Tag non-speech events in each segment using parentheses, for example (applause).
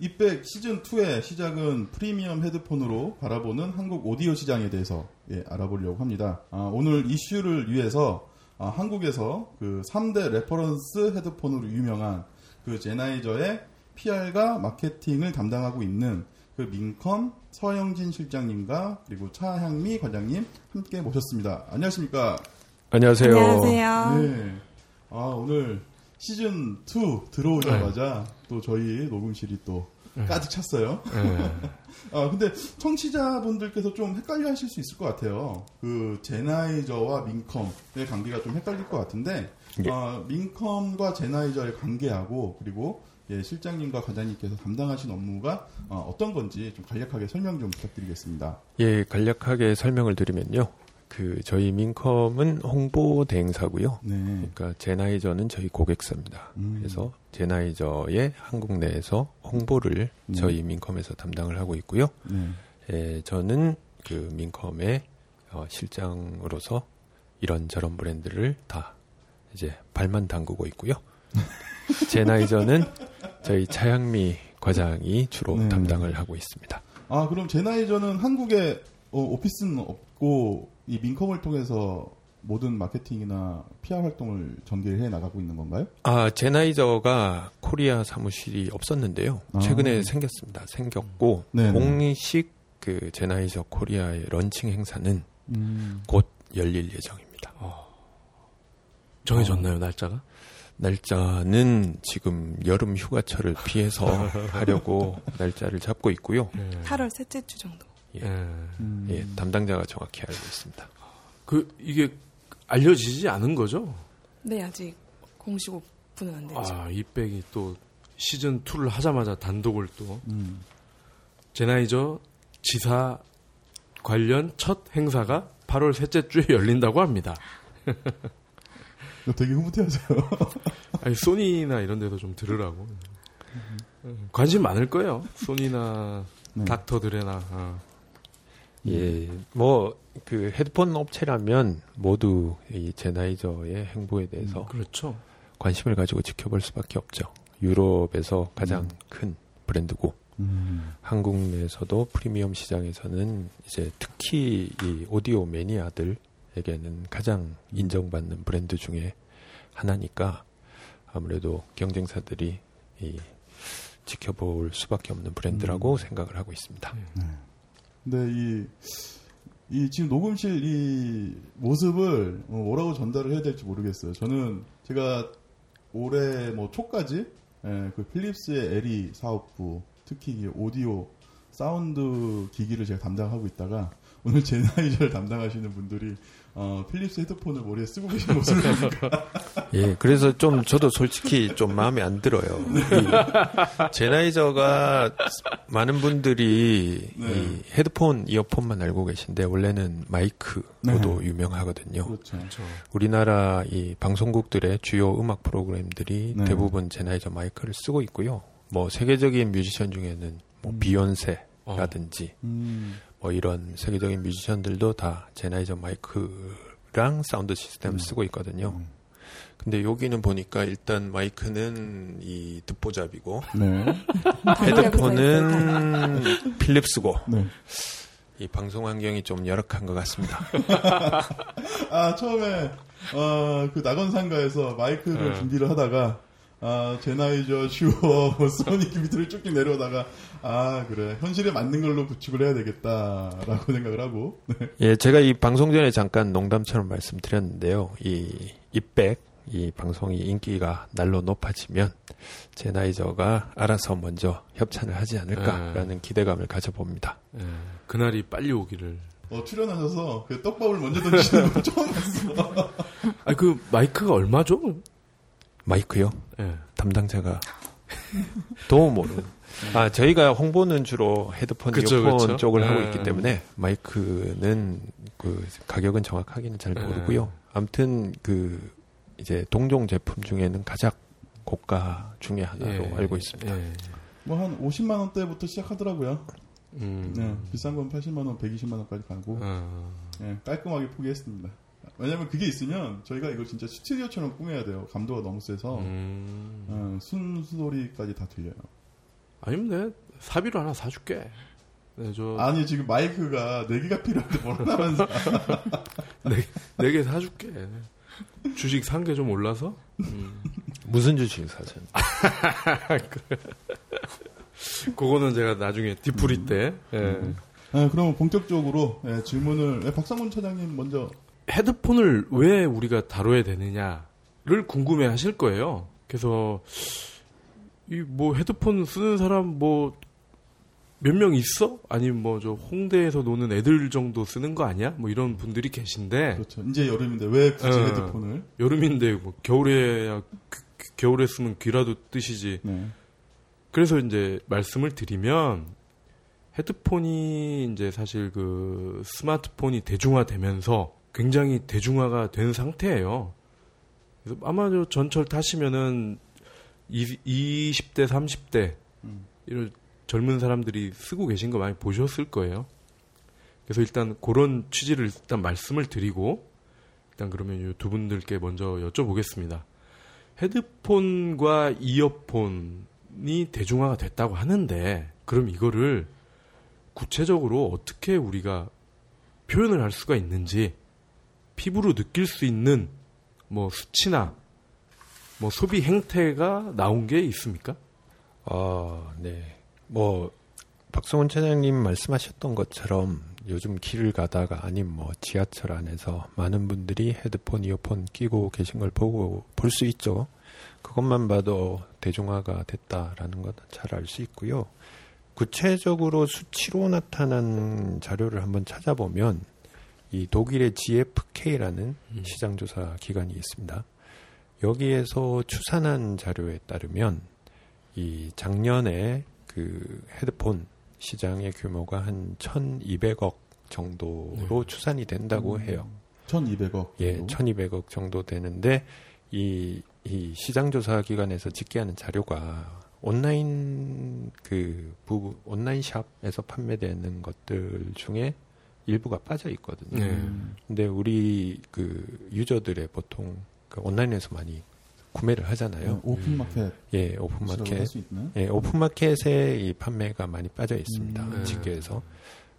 이백 시즌 2의 시작은 프리미엄 헤드폰으로 바라보는 한국 오디오 시장에 대해서 예, 알아보려고 합니다. 아, 오늘 이슈를 위해서 아, 한국에서 그 3대 reference 헤드폰으로 유명한 그 젠하이저의 PR과 마케팅을 담당하고 있는 그 민컴 서영진 실장님과 그리고 차향미 과장님 함께 모셨습니다. 안녕하십니까? 안녕하세요. 안녕하세요. 네. 아, 오늘 시즌 2 들어오자마자 또 저희 녹음실이 또 가득 찼어요. 네. (laughs) 아, 근데 청취자분들께서 좀 헷갈려 하실 수 있을 것 같아요. 그 제나이저와 민컴의 관계가 좀 헷갈릴 것 같은데, 예. 아, 민컴과 제나이저의 관계하고 그리고 예, 실장님과 과장님께서 담당하신 업무가 어, 떤 건지 좀 간략하게 설명 좀 부탁드리겠습니다. 예, 간략하게 설명을 드리면요. 그 저희 민컴은 홍보 대행사고요. 네. 그러니까 제나이저는 저희 고객사입니다. 음. 그래서 제나이저의 한국 내에서 홍보를 네. 저희 민컴에서 담당을 하고 있고요. 네. 예, 저는 그 민컴의 어, 실장으로서 이런저런 브랜드를 다 이제 발만 담그고 있고요. (laughs) 제나이저는 저희 차양미 과장이 주로 네. 담당을 하고 있습니다. 아, 그럼 젠하이저는 한국에 어, 오피스는 없고 이 민컴을 통해서 모든 마케팅이나 PR 활동을 전개해 나가고 있는 건가요? 아, 젠하이저가 코리아 사무실이 없었는데요. 아. 최근에 생겼습니다. 생겼고 네네. 공식 그 젠하이저 코리아의 런칭 행사는 음. 곧 열릴 예정입니다. 정해졌나요, 날짜가? 날짜는 지금 여름 휴가철을 피해서 (laughs) 하려고 날짜를 잡고 있고요. 8월 셋째 주 정도. 예, 예. 음. 예, 담당자가 정확히 알고 있습니다. 그, 이게 알려지지 않은 거죠? 네, 아직 공식 오픈은 안 됐죠. 아, 이 백이 또 시즌 2를 하자마자 단독을 또 음. 제나이저 지사 관련 첫 행사가 8월 셋째 주에 열린다고 합니다. 되게 흐뭇해하세요. (laughs) 아니, 소니나 이런 데도 좀 들으라고. 관심 많을 거예요. 소니나 네. 닥터드레나. 아. 예, 뭐 그 헤드폰 업체라면 모두 이 제나이저의 행보에 대해서 그렇죠. 관심을 가지고 지켜볼 수밖에 없죠. 유럽에서 가장 큰 브랜드고 음. 한국 내에서도 프리미엄 시장에서는 이제 특히 이 오디오 매니아들에게는 가장 인정받는 브랜드 중에 하나니까 아무래도 경쟁사들이 이 지켜볼 수밖에 없는 브랜드라고 생각을 하고 있습니다. 근데 이, 이 지금 녹음실 이 모습을 어, 뭐라고 전달을 해야 될지 모르겠어요. 저는 제가 올해 뭐 초까지 예, 그 필립스의 에리 사업부 특히 이 오디오 사운드 기기를 제가 담당하고 있다가 오늘 젠하이저를 (laughs) 담당하시는 분들이 어, 필립스 헤드폰을 머리에 쓰고 계신 모습을 보니까 (laughs) 예, 그래서 좀 저도 솔직히 좀 마음에 안 들어요. 이 젠하이저가 많은 분들이 네. 이 헤드폰, 이어폰만 알고 계신데 원래는 마이크로도 유명하거든요. 그렇죠. 그렇죠. 우리나라 이 방송국들의 주요 음악 프로그램들이 네. 대부분 젠하이저 마이크를 쓰고 있고요. 뭐 세계적인 뮤지션 중에는 뭐 비욘세라든지 음, 뭐 이런 세계적인 뮤지션들도 다 젠하이저 마이크랑 사운드 시스템을 쓰고 있거든요. 음. 근데 여기는 보니까 일단 마이크는 이 듣보잡이고 네. (laughs) 헤드폰은 필립스고 네. 이 방송 환경이 좀 열악한 것 같습니다. (laughs) 아 처음에 어, 그 낙원상가에서 마이크를 네. 준비를 하다가 아 제나이저 슈어 뭐 소니 밑으로 쭉쭉 내려오다가 아 그래 현실에 맞는 걸로 구축을 해야 되겠다라고 (laughs) 생각을 하고 네. 예, 제가 이 방송 전에 잠깐 농담처럼 말씀드렸는데요. 이 이백 이 방송이 인기가 날로 높아지면 제나이저가 알아서 먼저 협찬을 하지 않을까라는 기대감을 가져봅니다. 예. 그날이 빨리 오기를. 어, 출연하셔서 그 떡밥을 먼저 던지시는 거 처음 봤어. (laughs) 아, 그 마이크가 얼마죠? 마이크요? 예. 담당자가 (laughs) 도움으로. 아, 저희가 홍보는 주로 헤드폰, 그쵸, 이어폰 그쵸. 쪽을 하고 네. 있기 때문에 마이크는 그 가격은 정확하게는 잘 네. 모르고요. 아무튼 그 이제 동종 제품 중에는 가장 고가 중에 하나로 예. 알고 있습니다. 예. 뭐한 50만 원대부터 시작하더라고요. 음. 네, 비싼 건 80만 원, 120만 원까지 가고 어. 예, 깔끔하게 포기했습니다. 왜냐면 그게 있으면 저희가 이거 진짜 스튜디오처럼 꾸며야 돼요. 감도가 너무 세서 음. 어, 순소리까지 다 들려요. 아니면 내 사비로 하나 사줄게. 네, 저 아니 지금 마이크가 네 개가 필요한데 뭐라면서 (laughs) 네개 사줄게. 주식 산 게 좀 올라서? 음. 무슨 주식 사전? (laughs) 그거는 제가 나중에 디프리 때. 예. 아, 그러면 본격적으로 예, 질문을 예, 박상훈 차장님 먼저 헤드폰을 왜 우리가 다뤄야 되느냐를 궁금해 하실 거예요. 그래서, 이 뭐 헤드폰 쓰는 사람 뭐 몇 명 있어? 아니면 뭐 저 홍대에서 노는 애들 정도 쓰는 거 아니야? 뭐 이런 분들이 계신데, 그렇죠. 이제 여름인데 왜 굳이 어. 헤드폰을? 여름인데 뭐 겨울에야 겨울에 쓰면 귀라도 뜨시지. 네. 그래서 이제 말씀을 드리면 헤드폰이 이제 사실 그 스마트폰이 대중화되면서 굉장히 대중화가 된 상태예요. 그래서 아마 저 전철 타시면은 이, 20대, 30대 음. 이런 젊은 사람들이 쓰고 계신 거 많이 보셨을 거예요. 그래서 일단 그런 취지를 일단 말씀을 드리고 일단 그러면 이 두 분들께 먼저 여쭤보겠습니다. 헤드폰과 이어폰이 대중화가 됐다고 하는데 그럼 이거를 구체적으로 어떻게 우리가 표현을 할 수가 있는지 피부로 느낄 수 있는 뭐 수치나 뭐 소비 행태가 나온 게 있습니까? 아, 네. 뭐 박성훈 차장님 말씀하셨던 것처럼 요즘 길을 가다가 아니면 뭐 지하철 안에서 많은 분들이 헤드폰, 이어폰 끼고 계신 걸 보고 볼 수 있죠. 그것만 봐도 대중화가 됐다라는 건잘알 수 있고요. 구체적으로 수치로 나타난 자료를 한번 찾아보면 이 독일의 GfK라는 음. 시장조사 기관이 있습니다. 여기에서 추산한 자료에 따르면 이 작년에 그 헤드폰 시장의 규모가 한 1,200억 정도로 추산이 된다고 음. 해요. 1,200억. 예, 1,200억 정도 되는데 이, 이 시장조사 기관에서 집계하는 자료가 온라인 그 부, 온라인 샵에서 판매되는 것들 중에 일부가 빠져 있거든요. 네. 음. 근데 우리 그 유저들의 보통 그 온라인에서 많이 구매를 하잖아요. 오픈 마켓 예, 오픈 마켓. 할수 있나요? 예, 오픈 마켓에 이 판매가 많이 빠져 있습니다. 음. 집계에서.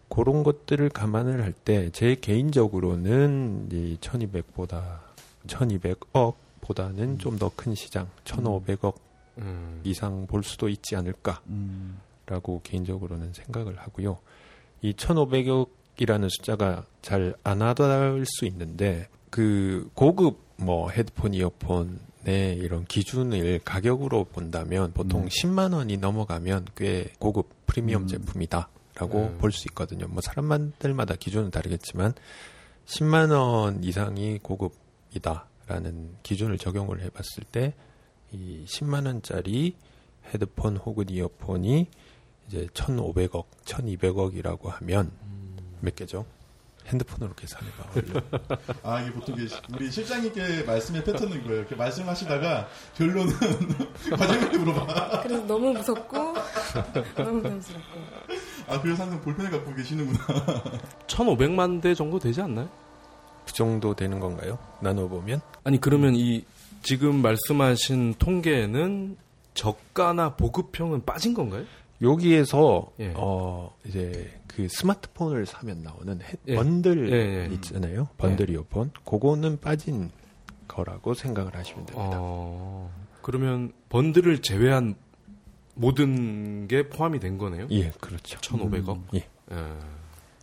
그런 것들을 감안을 할 때 제 개인적으로는 이 1200보다 1200억 보다는 음. 좀더 큰 시장 1500억 음. 이상 볼 수도 있지 않을까라고 음. 개인적으로는 생각을 하고요. 이 1500억 이라는 숫자가 잘 안 와닿을 수 있는데 그 고급 뭐 헤드폰 이어폰의 이런 기준을 가격으로 본다면 보통 음. 10만 원이 넘어가면 꽤 고급 프리미엄 음. 제품이다라고 음. 볼수 있거든요. 뭐 사람들마다 기준은 다르겠지만 10만 원 이상이 고급이다라는 기준을 적용을 해봤을 때 이 10만 원짜리 헤드폰 혹은 이어폰이 이제 1,500억, 1,200억이라고 하면 몇 개죠? 핸드폰으로 계산해봐. (laughs) 아 이게 보통 우리 실장님께 말씀의 패턴은 거예요. 이렇게 말씀하시다가 결론은 (laughs) 과장님께 물어봐. 그래서 너무 무섭고 너무 부담스럽고 아 그래서 항상 볼펜을 갖고 계시는구나. (laughs) 1,500만 대 정도 되지 않나요? 그 정도 되는 건가요? 나눠 보면? 아니 그러면 이 지금 말씀하신 통계는 저가나 보급형은 빠진 건가요? 여기에서 예. 어 이제 그 스마트폰을 사면 나오는 헤- 예. 번들 예, 예. 있잖아요. 번들 이어폰. 그거는 빠진 거라고 생각을 하시면 됩니다. 어, 그러면 번들을 제외한 모든 게 포함이 된 거네요? 예, 그렇죠. 1,500억? 예. 예.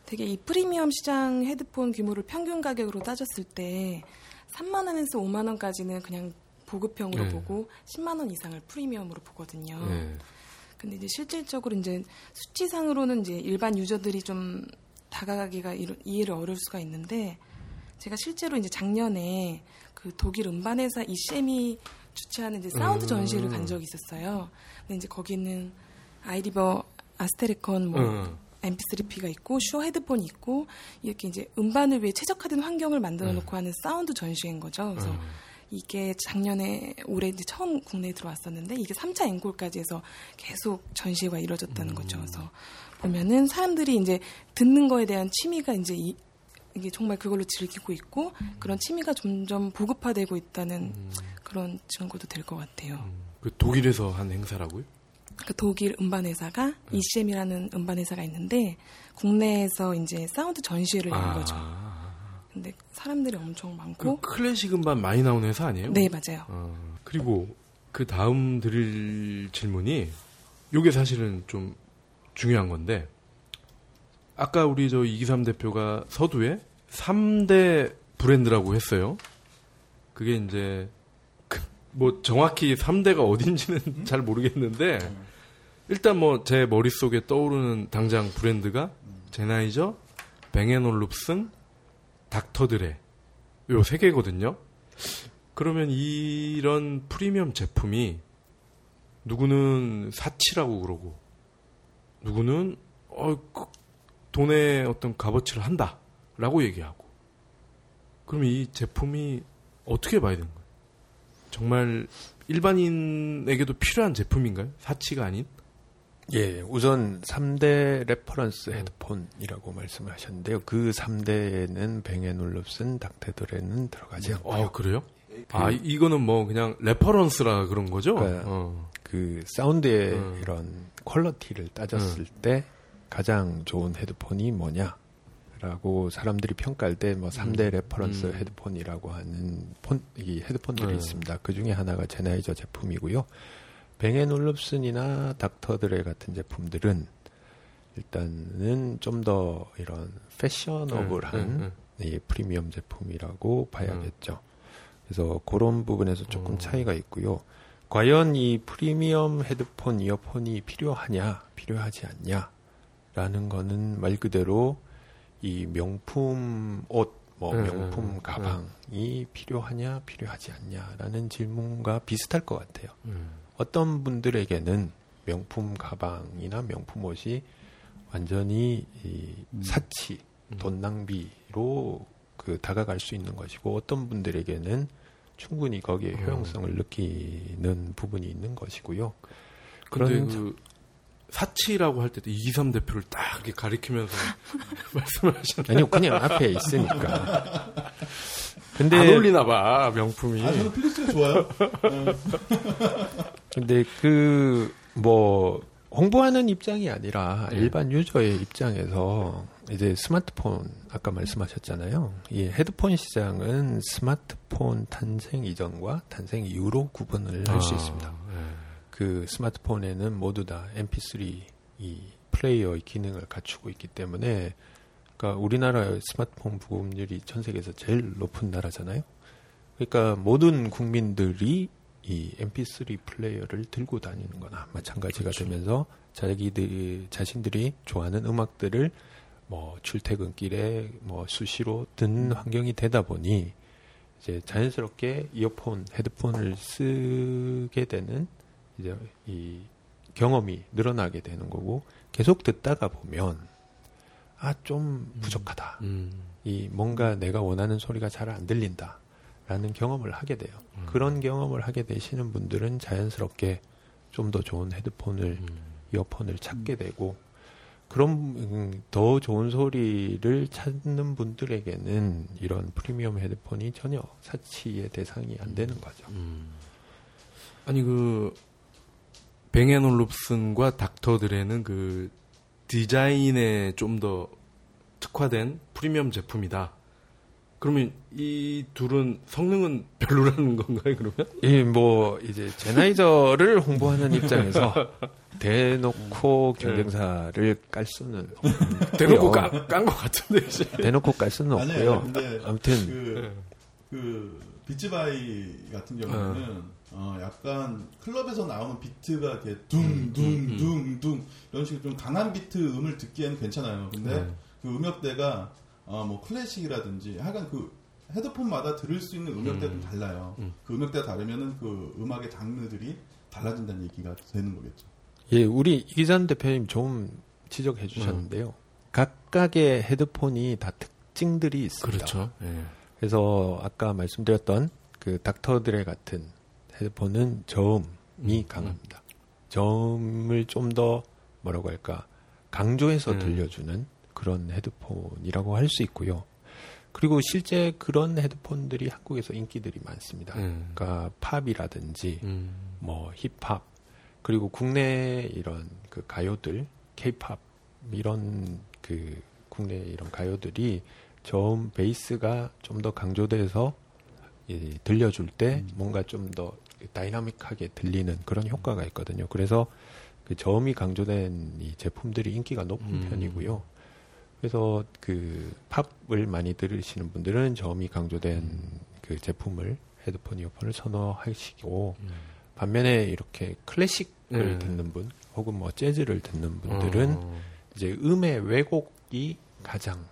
되게 이 프리미엄 시장 헤드폰 규모를 평균 가격으로 따졌을 때 3만 원에서 5만 원까지는 그냥 보급형으로 네. 보고 10만 원 이상을 프리미엄으로 보거든요. 예. 근데 이제 실질적으로 이제 수치상으로는 이제 일반 유저들이 좀 다가가기가 이해를 어려울 수가 있는데 제가 실제로 이제 작년에 그 독일 음반 회사 이셈이 주최하는 이제 사운드 음. 전시회를 간 적이 있었어요. 근데 이제 거기는 아이리버 아스텔앤컨 뭐 어. MP3P가 있고 슈어 헤드폰이 있고 이렇게 이제 음반을 위해 최적화된 환경을 만들어 놓고 하는 사운드 전시회인 거죠. 그래서 어. 이게 작년에 올해 이제 처음 국내에 들어왔었는데 이게 3차 앵콜까지 해서 계속 전시회가 이루어졌다는 거죠. 그래서 보면은 사람들이 이제 듣는 거에 대한 취미가 이제 이, 게 정말 그걸로 즐기고 있고 그런 취미가 점점 보급화되고 있다는 그런 증거도 될 것 같아요. 그 독일에서 한 행사라고요? 그 독일 음반 회사가 ECM이라는 음반 회사가 있는데 국내에서 이제 사운드 전시회를 연 거죠. 근데 사람들이 엄청 그 많고 클래식 음반 많이 나오는 회사 아니에요? 네 맞아요. 어, 그리고 그 다음 드릴 질문이 요게 사실은 좀 중요한 건데 아까 우리 저 이기삼 대표가 서두에 3대 브랜드라고 했어요. 그게 이제 그 뭐 정확히 3대가 어딘지는 잘 모르겠는데 일단 뭐 제 머릿속에 떠오르는 당장 브랜드가 제나이저, 뱅앤올룹슨, 닥터드레 요세 개거든요. 그러면 이런 프리미엄 제품이 누구는 사치라고 그러고 누구는 어, 그 돈의 어떤 값어치를 한다라고 얘기하고 그럼 이 제품이 어떻게 봐야 되는 거예요? 정말 일반인에게도 필요한 제품인가요? 사치가 아닌? 예, 우선 3대 reference 헤드폰이라고 말씀을 하셨는데요. 그 3대에는 뱅앤올룹슨, 닥터드레는 들어가지 않고요. 아 그래요? 아 이- 이거는 뭐 그냥 reference라 그런 거죠? 네. 어. 그 사운드의 음. 이런 quality를 따졌을 때 가장 좋은 헤드폰이 뭐냐 라고 사람들이 평가할 때 뭐 3대 reference 음. 헤드폰이라고 하는 폰, 이 헤드폰들이 네. 있습니다. 그 중에 하나가 젠하이저 제품이고요. 뱅앤올룹슨이나 닥터드레 같은 제품들은 일단은 좀 더 이런 패셔너블한 네, 네, 이 프리미엄 제품이라고 봐야겠죠. 그래서 그런 부분에서 조금 음. 차이가 있고요. 과연 이 프리미엄 헤드폰, 이어폰이 필요하냐, 필요하지 않냐, 라는 거는 말 그대로 이 명품 옷, 뭐 네, 명품 네, 가방이 필요하냐, 필요하지 않냐라는 질문과 비슷할 것 같아요. 음. 어떤 분들에게는 명품 가방이나 명품 옷이 완전히 이 사치, 음. 돈 낭비로 그 다가갈 수 있는 것이고 어떤 분들에게는 충분히 거기에 음. 효용성을 느끼는 부분이 있는 것이고요. 그런 그 사치라고 할 때도 이기삼 대표를 딱 이렇게 가리키면서 (laughs) 말씀을 하셨는데 아니요, 그냥 앞에 있으니까. 근데 안 어울리나 봐 명품이. 아, 저는 필리스가 좋아요. 근데 그 뭐 홍보하는 입장이 아니라 네. 일반 유저의 입장에서 이제 스마트폰 아까 말씀하셨잖아요. 이 헤드폰 시장은 스마트폰 탄생 이전과 탄생 이후로 구분을 할수 아, 있습니다. 네. 그 스마트폰에는 모두 다 MP3 이 플레이어의 기능을 갖추고 있기 때문에 그러니까 우리나라의 스마트폰 부음률이 전 세계에서 제일 높은 나라잖아요. 그러니까 모든 국민들이 이 MP3 플레이어를 들고 다니는 거나 마찬가지가 그렇죠. 되면서 자기들 자신들이 좋아하는 음악들을 뭐 출퇴근길에 뭐 수시로 듣는 환경이 되다 보니 이제 자연스럽게 이어폰, 헤드폰을 쓰게 되는 이제 이 경험이 늘어나게 되는 거고 계속 듣다가 보면 아 좀 부족하다. 음. 이 뭔가 내가 원하는 소리가 잘 안 들린다 라는 경험을 하게 돼요. 음. 그런 경험을 하게 되시는 분들은 자연스럽게 좀 더 좋은 헤드폰을 음. 이어폰을 찾게 되고 그런 음, 더 좋은 소리를 찾는 분들에게는 이런 프리미엄 헤드폰이 전혀 사치의 대상이 안 되는 거죠. 음. 아니 그 뱅앤올룹슨과 닥터드레는 그 디자인에 좀 더 특화된 프리미엄 제품이다. 그러면 이 둘은 성능은 (laughs) 별로라는 건가요? 그러면? 이뭐 이제 제나이저를 홍보하는 입장에서 (laughs) 대놓고 경쟁사를 깔 수는 (laughs) 대놓고 없고요. 깐것 같은데 이제. 대놓고 깔 수는 아니에요. 없고요. 근데 아무튼 그, 그 비츠바이 같은 경우는 어, 약간 클럽에서 나오는 비트가 이렇게 둥둥둥둥 이런 식으로 좀 강한 비트 음을 듣기에는 괜찮아요. 근데 네. 그 음역대가 어, 뭐 클래식이라든지 하여간 그 헤드폰마다 들을 수 있는 음역대가 좀 달라요. 음. 그 음역대가 다르면은 그 음악의 장르들이 달라진다는 얘기가 되는 거겠죠. 예, 우리 이기산 대표님 좀 지적해 주셨는데요. 각각의 헤드폰이 다 특징들이 있습니다. 그렇죠. 예. 그래서 아까 말씀드렸던 그 닥터드레 같은 헤드폰은 저음이 음, 강합니다. 저음을 좀 더 뭐라고 할까 강조해서 음. 들려주는 그런 헤드폰이라고 할 수 있고요. 그리고 실제 그런 헤드폰들이 한국에서 인기들이 많습니다. 음. 그러니까 팝이라든지 음. 뭐 힙합 그리고 국내 이런 그 가요들, 케이팝 이런 그 국내 이런 가요들이 저음 베이스가 좀 더 강조돼서 이 들려줄 때 뭔가 좀 더 다이나믹하게 들리는 그런 효과가 있거든요. 그래서 그 저음이 강조된 이 제품들이 인기가 높은 음. 편이고요. 그래서 그 팝을 많이 들으시는 분들은 저음이 강조된 그 제품을 헤드폰 이어폰을 선호하시고 음. 반면에 이렇게 클래식을 네. 듣는 분 혹은 뭐 재즈를 듣는 분들은 어. 이제 음의 왜곡이 가장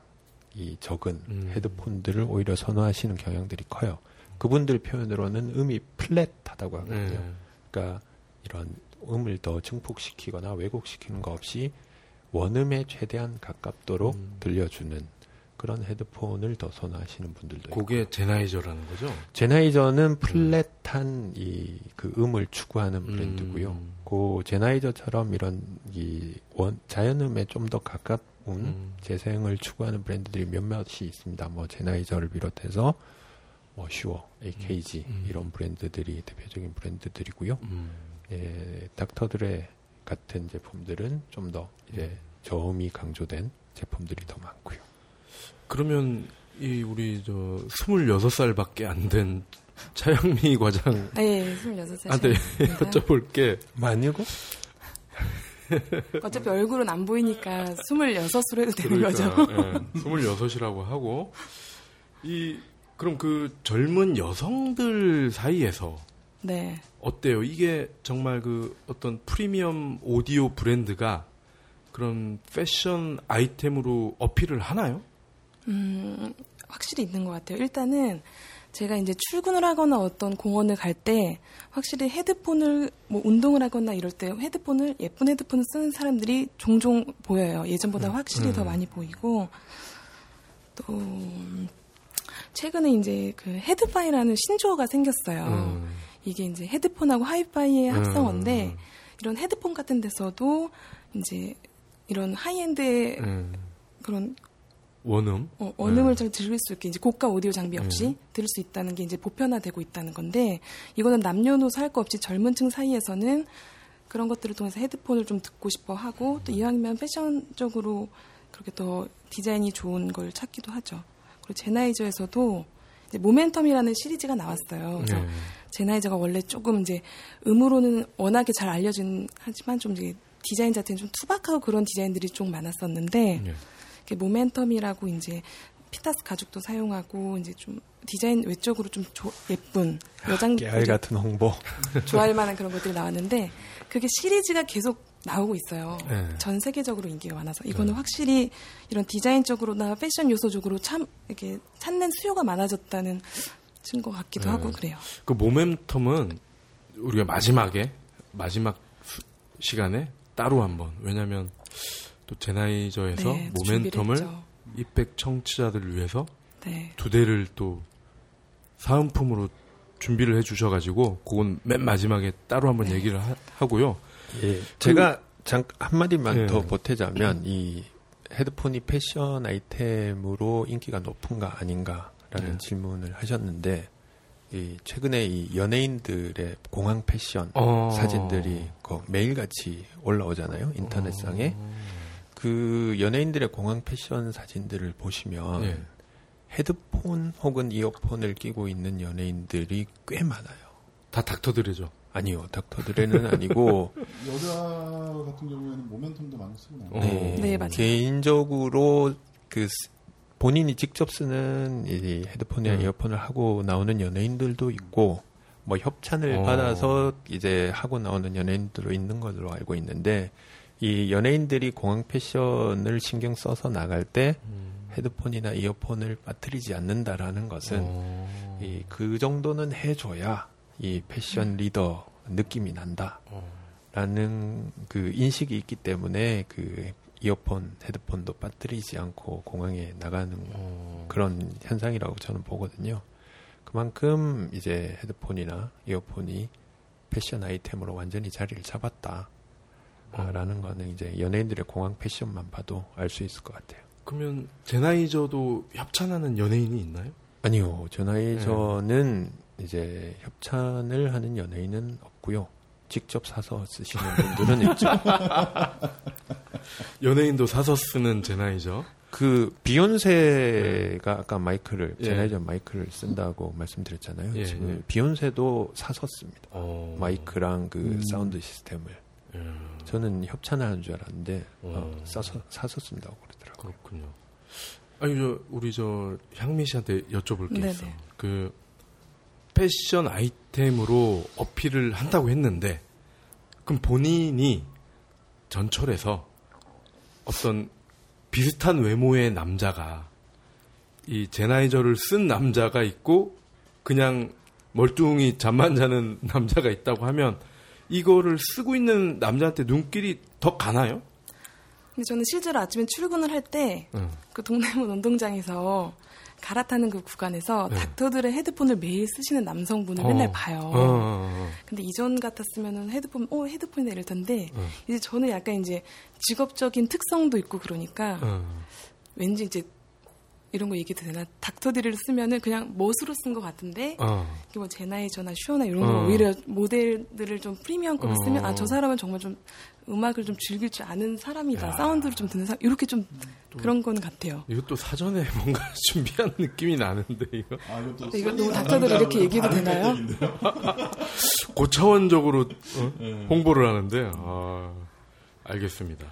이 적은 음. 헤드폰들을 오히려 선호하시는 경향들이 커요. 그분들 표현으로는 음이 플랫하다고 하거든요. 네. 그러니까 이런 음을 더 증폭시키거나 왜곡시키는 거 없이 원음에 최대한 가깝도록 음. 들려주는 그런 헤드폰을 더 선호하시는 분들도 있고 그게 제나이저라는 거죠? 제나이저는 플랫한 이그 음을 추구하는 브랜드고요. 음. 그 제나이저처럼 이런 이 원 자연음에 좀 더 가까운 음. 재생을 추구하는 브랜드들이 몇몇이 있습니다. 뭐 제나이저를 비롯해서 뭐 슈어, AKG 음. 이런 브랜드들이 대표적인 브랜드들이고요. 음. 예, 닥터드레 같은 제품들은 좀 더 이제 저음이 강조된 제품들이 더 많고요. 그러면 이 우리 저 26살밖에 안 된 차영미 (laughs) 과장 네, 26살. 한테 여쭤볼 게 많이고? 어차피 얼굴은 안 보이니까 26으로 해도 되는 거죠. 그러니까, 예, 26이라고 하고 이 그럼 그 젊은 여성들 사이에서 네. 어때요? 이게 정말 그 어떤 프리미엄 오디오 브랜드가 그런 패션 아이템으로 어필을 하나요? 음, 확실히 있는 것 같아요. 일단은 제가 이제 출근을 하거나 어떤 공원을 갈 때 확실히 헤드폰을 뭐 운동을 하거나 이럴 때 헤드폰을 예쁜 헤드폰을 쓰는 사람들이 종종 보여요. 예전보다 확실히 더 많이 보이고 또 음, 최근에 이제 그 헤드파이라는 신조어가 생겼어요. 음. 이게 이제 헤드폰하고 하이파이의 합성어인데 음. 이런 헤드폰 같은 데서도 이제 이런 high-end의 음. 그런 원음. 어, 원음을 네. 잘 들을 수 있게 이제 고가 오디오 장비 없이 들을 수 있다는 게 이제 보편화되고 있다는 건데 이거는 남녀노소 할 거 없이 젊은 층 사이에서는 그런 것들을 통해서 헤드폰을 좀 듣고 싶어 하고 또 이왕이면 패션적으로 그렇게 더 디자인이 좋은 걸 찾기도 하죠. 그리고 젠하이저에서도 모멘텀이라는 시리즈가 나왔어요. 그래서 네. 제나이저가 원래 조금 이제 음으로는 워낙에 잘 알려진 하지만 좀 이제 디자인 자체는 좀 투박하고 그런 디자인들이 좀 많았었는데 네. 이렇게 모멘텀이라고 이제 피타스 가죽도 사용하고 이제 좀 디자인 외적으로 좀 조- 예쁜 깨알 여장들이 같은 홍보. (laughs) 좋아할 만한 그런 것들이 나왔는데 그게 시리즈가 계속 나오고 있어요. 네. 전 세계적으로 인기가 많아서 이거는 확실히 이런 디자인적으로나 패션 요소적으로 참 이렇게 찾는 수요가 많아졌다는 증거 같기도 네. 하고 그래요. 그 모멘텀은 우리가 마지막에 마지막 수- 시간에 따로 한번 왜냐하면 또 제나이저에서 네, 모멘텀을. 이백 청취자들을 위해서 네. 두 대를 또 사은품으로 준비를 해주셔가지고 그건 맨 마지막에 따로 한번 네. 얘기를 하, 고요 예, 제가 잠 한마디만 예. 더 보태자면 이 헤드폰이 패션 아이템으로 인기가 높은가 아닌가라는 네. 질문을 하셨는데 이 최근에 이 연예인들의 공항 패션 어. 사진들이 그 매일같이 올라오잖아요 인터넷상에 어. 그 연예인들의 공항 패션 사진들을 보시면 예. 헤드폰 혹은 이어폰을 끼고 있는 연예인들이 꽤 많아요. 다 닥터들이죠. 아니요, 닥터 드레는 아니고 (laughs) 여자 같은 경우에는 모멘텀도 많이 쓰고 나요. 어. 네, 네, 맞아요. 개인적으로 그 스- 본인이 직접 쓰는 이 헤드폰이나 음. 이어폰을 하고 나오는 연예인들도 있고 뭐 협찬을 어. 받아서 이제 하고 나오는 연예인들도 있는 걸로 알고 있는데 이 연예인들이 공항 패션을 신경 써서 나갈 때 헤드폰이나 이어폰을 빠뜨리지 않는다라는 것은 어. 이그 정도는 해줘야 이 패션 리더 느낌이 난다. 어. 라는 그 인식이 있기 때문에 그 이어폰, 헤드폰도 빠뜨리지 않고 공항에 나가는 어. 그런 현상이라고 저는 보거든요. 그만큼 이제 헤드폰이나 이어폰이 패션 아이템으로 완전히 자리를 잡았다. 아, 라는 거는 이제 연예인들의 공항 패션만 봐도 알 수 있을 것 같아요. 그러면 제나이저도 협찬하는 연예인이 있나요? 아니요, 전화이저는 이제 협찬을 하는 연예인은 없고요. 직접 사서 쓰시는 분들은 있죠. (laughs) 연예인도 사서 쓰는 젠하이저. 그 비욘세가 아까 마이크를 예. 젠하이저 마이크를 쓴다고 말씀드렸잖아요. 예, 지금 예. 비욘세도 사서 씁니다. 어. 마이크랑 그 음. 사운드 시스템을. 예. 저는 협찬을 하는 줄 알았는데 어, 어. 사서 사서 쓴다고 그러더라고요. 그렇군요. 아니 저 우리 저 향미 씨한테 여쭤볼 게 네네. 있어. 그 패션 아이템으로 어필을 한다고 했는데 그럼 본인이 전철에서 어떤 비슷한 외모의 남자가 이 제나이저를 쓴 남자가 있고 그냥 멀뚱히 잠만 자는 (laughs) 남자가 있다고 하면 이거를 쓰고 있는 남자한테 눈길이 더 가나요? 근데 저는 실제로 아침에 출근을 할 때그 응. 동대문 운동장에서 갈아타는 그 구간에서 네. 닥터들의 헤드폰을 매일 쓰시는 남성분을 어. 맨날 봐요. 어, 어, 어. 근데 이전 같았으면은 헤드폰, 어, 헤드폰이다 이럴 텐데, 어. 이제 저는 약간 이제 직업적인 특성도 있고 그러니까, 어. 왠지 이제 이런 거 얘기도 되나? 닥터들을 쓰면은 그냥 멋으로 쓴 것 같은데, 어. 뭐 제나이저나 슈어나 이런 거 어. 오히려 모델들을 좀 프리미엄급을 어. 쓰면, 아, 저 사람은 정말 좀 음악을 좀 즐길 줄 아는 사람이다. 야. 사운드를 좀 듣는 사람, 이렇게 좀 그런 건 같아요. 이것도 사전에 (laughs) 뭔가 준비한 느낌이 나는데 이거 아, 이것도 네, 이거 써니 너무 닥터들 남자하고 이렇게 얘기해도 되나요? (laughs) 고차원적으로 어? 예. (laughs) 홍보를 하는데 아, 알겠습니다.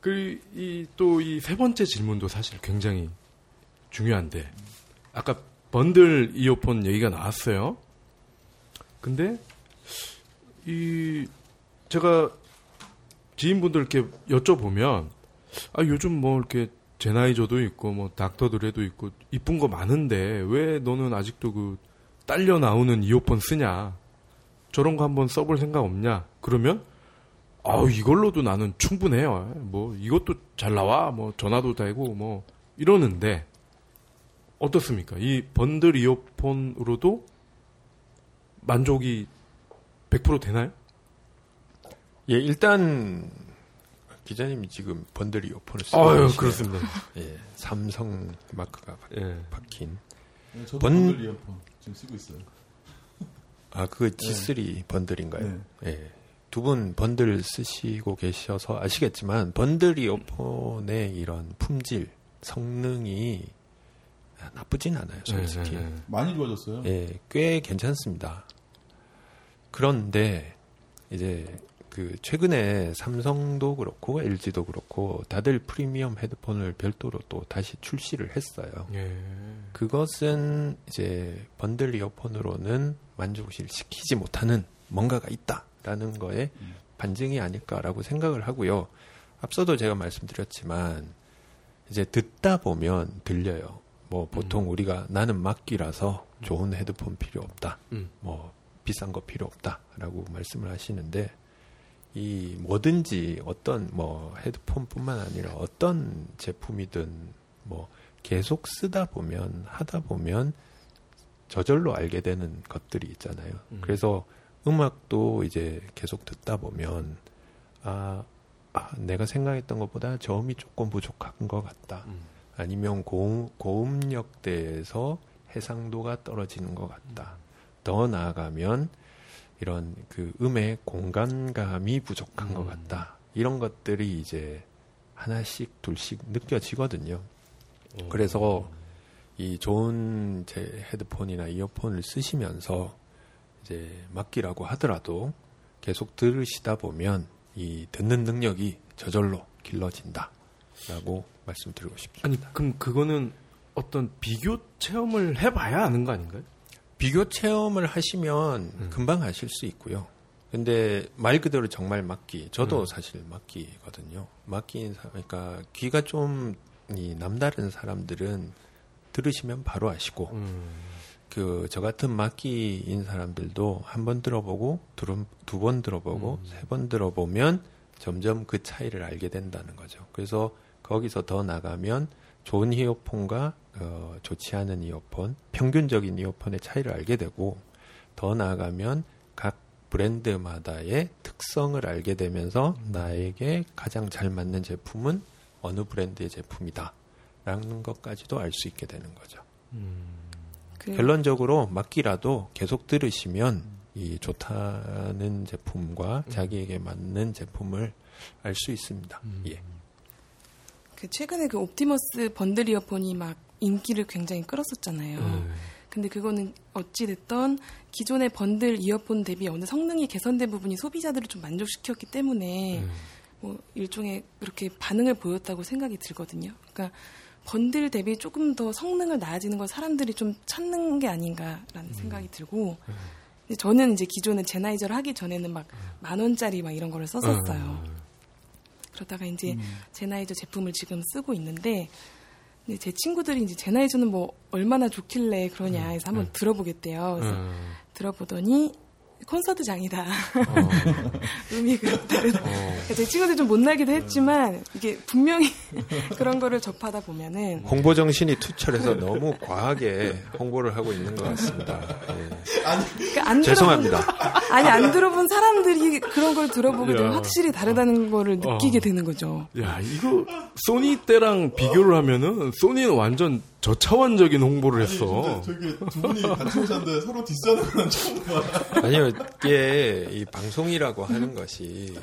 그또 이 세 번째 질문도 사실 굉장히 중요한데 아까 번들 이어폰 얘기가 나왔어요. 근데 이 제가 지인분들께 여쭤보면 아 요즘 뭐 이렇게 제 나이 저도 있고 뭐 닥터드레도 있고 이쁜 거 많은데 왜 너는 아직도 그 딸려 나오는 이어폰 쓰냐? 저런 거 한번 써볼 생각 없냐? 그러면 아우 이걸로도 나는 충분해요. 뭐 이것도 잘 나와. 뭐 전화도 되고 뭐 이러는데 어떻습니까? 이 번들 이어폰으로도 만족이 100% 되나요? 예, 일단 기자님이 지금 번들 이어폰을 쓰고 아유 계시네요. 그렇습니다 예, 삼성 마크가 박- 예. 박힌. 네, 저도 번- 번들 이어폰 지금 쓰고 있어요. 아, 그 G3 번들인가요? 네. 예. 두 분 번들 쓰시고 계셔서 아시겠지만 번들 이어폰의 이런 품질, 성능이 나쁘진 않아요, 솔직히. 예, 예, 예. 많이 좋아졌어요. 예, 꽤 괜찮습니다. 그런데 이제 그 최근에 삼성도 그렇고 LG도 그렇고 다들 프리미엄 헤드폰을 별도로 또 다시 출시를 했어요. 예. 그것은 이제 번들 이어폰으로는 만족을 시키지 못하는 뭔가가 있다라는 거에 음. 반증이 아닐까라고 생각을 하고요. 앞서도 제가 말씀드렸지만 이제 듣다 보면 들려요. 뭐 보통 우리가 나는 막기라서 좋은 헤드폰 필요 없다. 음. 뭐 비싼 거 필요 없다라고 말씀을 하시는데 이 뭐든지 어떤 뭐 헤드폰뿐만 아니라 어떤 제품이든 뭐 계속 쓰다 보면 하다 보면 저절로 알게 되는 것들이 있잖아요. 음. 그래서 음악도 이제 계속 듣다 보면 아, 아, 내가 생각했던 것보다 저음이 조금 부족한 것 같다. 음. 아니면 고음, 고음역대에서 해상도가 떨어지는 것 같다. 더 나아가면 이런 그 음의 공간감이 부족한 것 음. 같다. 이런 것들이 이제 하나씩 둘씩 느껴지거든요. 어. 그래서 이 좋은 제 헤드폰이나 이어폰을 쓰시면서 이제 맡기라고 하더라도 계속 들으시다 보면 이 듣는 능력이 저절로 길러진다라고 말씀드리고 싶습니다. 아니 그럼 그거는 어떤 비교 체험을 해봐야 아는 거 아닌가요? 비교 체험을 하시면 음. 금방 하실 수 있고요. 근데 말 그대로 정말 막기. 저도 음. 사실 막기거든요. 막기인 사 그러니까 귀가 좀 이 남다른 사람들은 들으시면 바로 아시고 음. 그저 같은 막기인 사람들도 한 번 들어보고 두 번 들어보고 음. 세번 들어보면 점점 그 차이를 알게 된다는 거죠. 그래서 거기서 더 나가면 좋은 이어폰과 어, 좋지 않은 이어폰, 평균적인 이어폰의 차이를 알게 되고 더 나아가면 각 브랜드마다의 특성을 알게 되면서 나에게 가장 잘 맞는 제품은 어느 브랜드의 제품이다. 라는 것까지도 알 수 있게 되는 거죠. 음. 그 결론적으로 막기라도 계속 들으시면 이 좋다는 제품과 음. 자기에게 맞는 제품을 알 수 있습니다. 음. 예. 그 최근에 그 옵티머스 번들 이어폰이 막 인기를 굉장히 끌었었잖아요. 네. 근데 그거는 어찌됐던 기존의 번들 이어폰 대비 어느 성능이 개선된 부분이 소비자들을 좀 만족시켰기 때문에 네. 뭐 일종의 그렇게 반응을 보였다고 생각이 들거든요. 그러니까 번들 대비 조금 더 성능을 나아지는 걸 사람들이 좀 찾는 게 아닌가라는 생각이 들고 근데 저는 이제 기존에 제나이저를 하기 전에는 막 만 원짜리 막 이런 거를 썼었어요. 그러다가 이제 제나이저 제품을 지금 쓰고 있는데 근데 제 친구들이 이제 제 나이 저는 뭐 얼마나 좋길래 그러냐 해서 한번 들어보겠대요. 그래서 음. 들어보더니 콘서트장이다. 어. (laughs) 의미가 다르다. 제 친구들 좀 못 나기도 했지만 이게 분명히 (laughs) 그런 거를 접하다 보면은 홍보 정신이 투철해서 너무 과하게 홍보를 하고 있는 것 같습니다. 예. 그러니까 안 죄송합니다. 들어본, (laughs) 아니 안 들어본 사람들이 그런 걸 들어보게 되면 야. 확실히 다르다는 거를 느끼게 어. 되는 거죠. 야, 이거 소니 때랑 비교를 하면은 소니는 완전 저차원적인 홍보를 했어. 저기 두 분이 같이 오셨는데 서로 디스하는 건 처음 봐. 아니요, 이게 이 방송이라고 하는 것이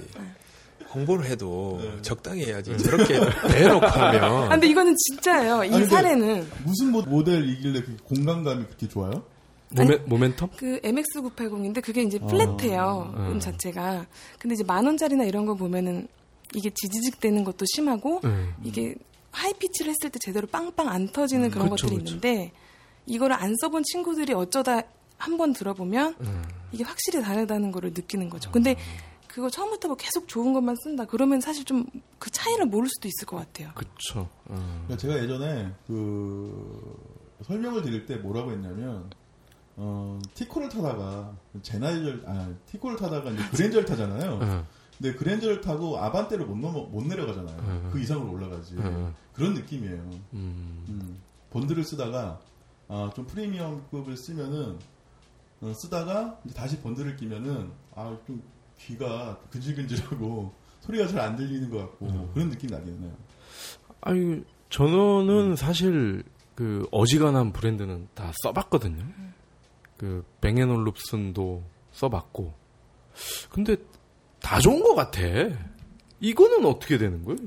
홍보를 해도 적당히 해야지. 저렇게 대놓고 (laughs) 아, 하면 근데 이거는 진짜예요. 이 아니, 사례는 무슨 모- 모델이길래 그 공간감이 그렇게 좋아요? 모멘, 모멘텀? 그 MX980인데 그게 이제 플랫해요. 아. 음 자체가. 근데 이제 만 원짜리나 이런 거 보면은 이게 지지직 되는 것도 심하고 네. 이게 high pitch를 했을 때 제대로 빵빵 안 터지는 그런 그쵸, 것들이 그쵸. 있는데 이거를 안 써본 친구들이 어쩌다 한 번 들어보면 음. 이게 확실히 다르다는 거를 느끼는 거죠. 근데 그거 처음부터 뭐 계속 좋은 것만 쓴다 그러면 사실 좀 그 차이를 모를 수도 있을 것 같아요. 그쵸. 음. 그러니까 제가 예전에 그 설명을 드릴 때 뭐라고 했냐면 어, 티코를 타다가 젠하이절 아 티코를 타다가 이제 그랜저를 타잖아요. 음. 근데 그랜저를 타고 아반떼를 못 넘어 못 내려가잖아요. 음. 그 이상으로 올라가지. 음. 그런 느낌이에요. 음. 음, 본드를 쓰다가 아, 좀 프리미엄급을 쓰면은 어, 쓰다가 이제 다시 본드를 끼면은 아 좀 귀가 근질근질하고 (laughs) 소리가 잘 안 들리는 것 같고 그런 느낌이 나겠네요. 아니, 저는 사실 그 어지간한 브랜드는 다 써봤거든요. 그 뱅앤올룹슨도 써봤고. 근데 다 좋은 것 같아. 이거는 어떻게 되는 거예요?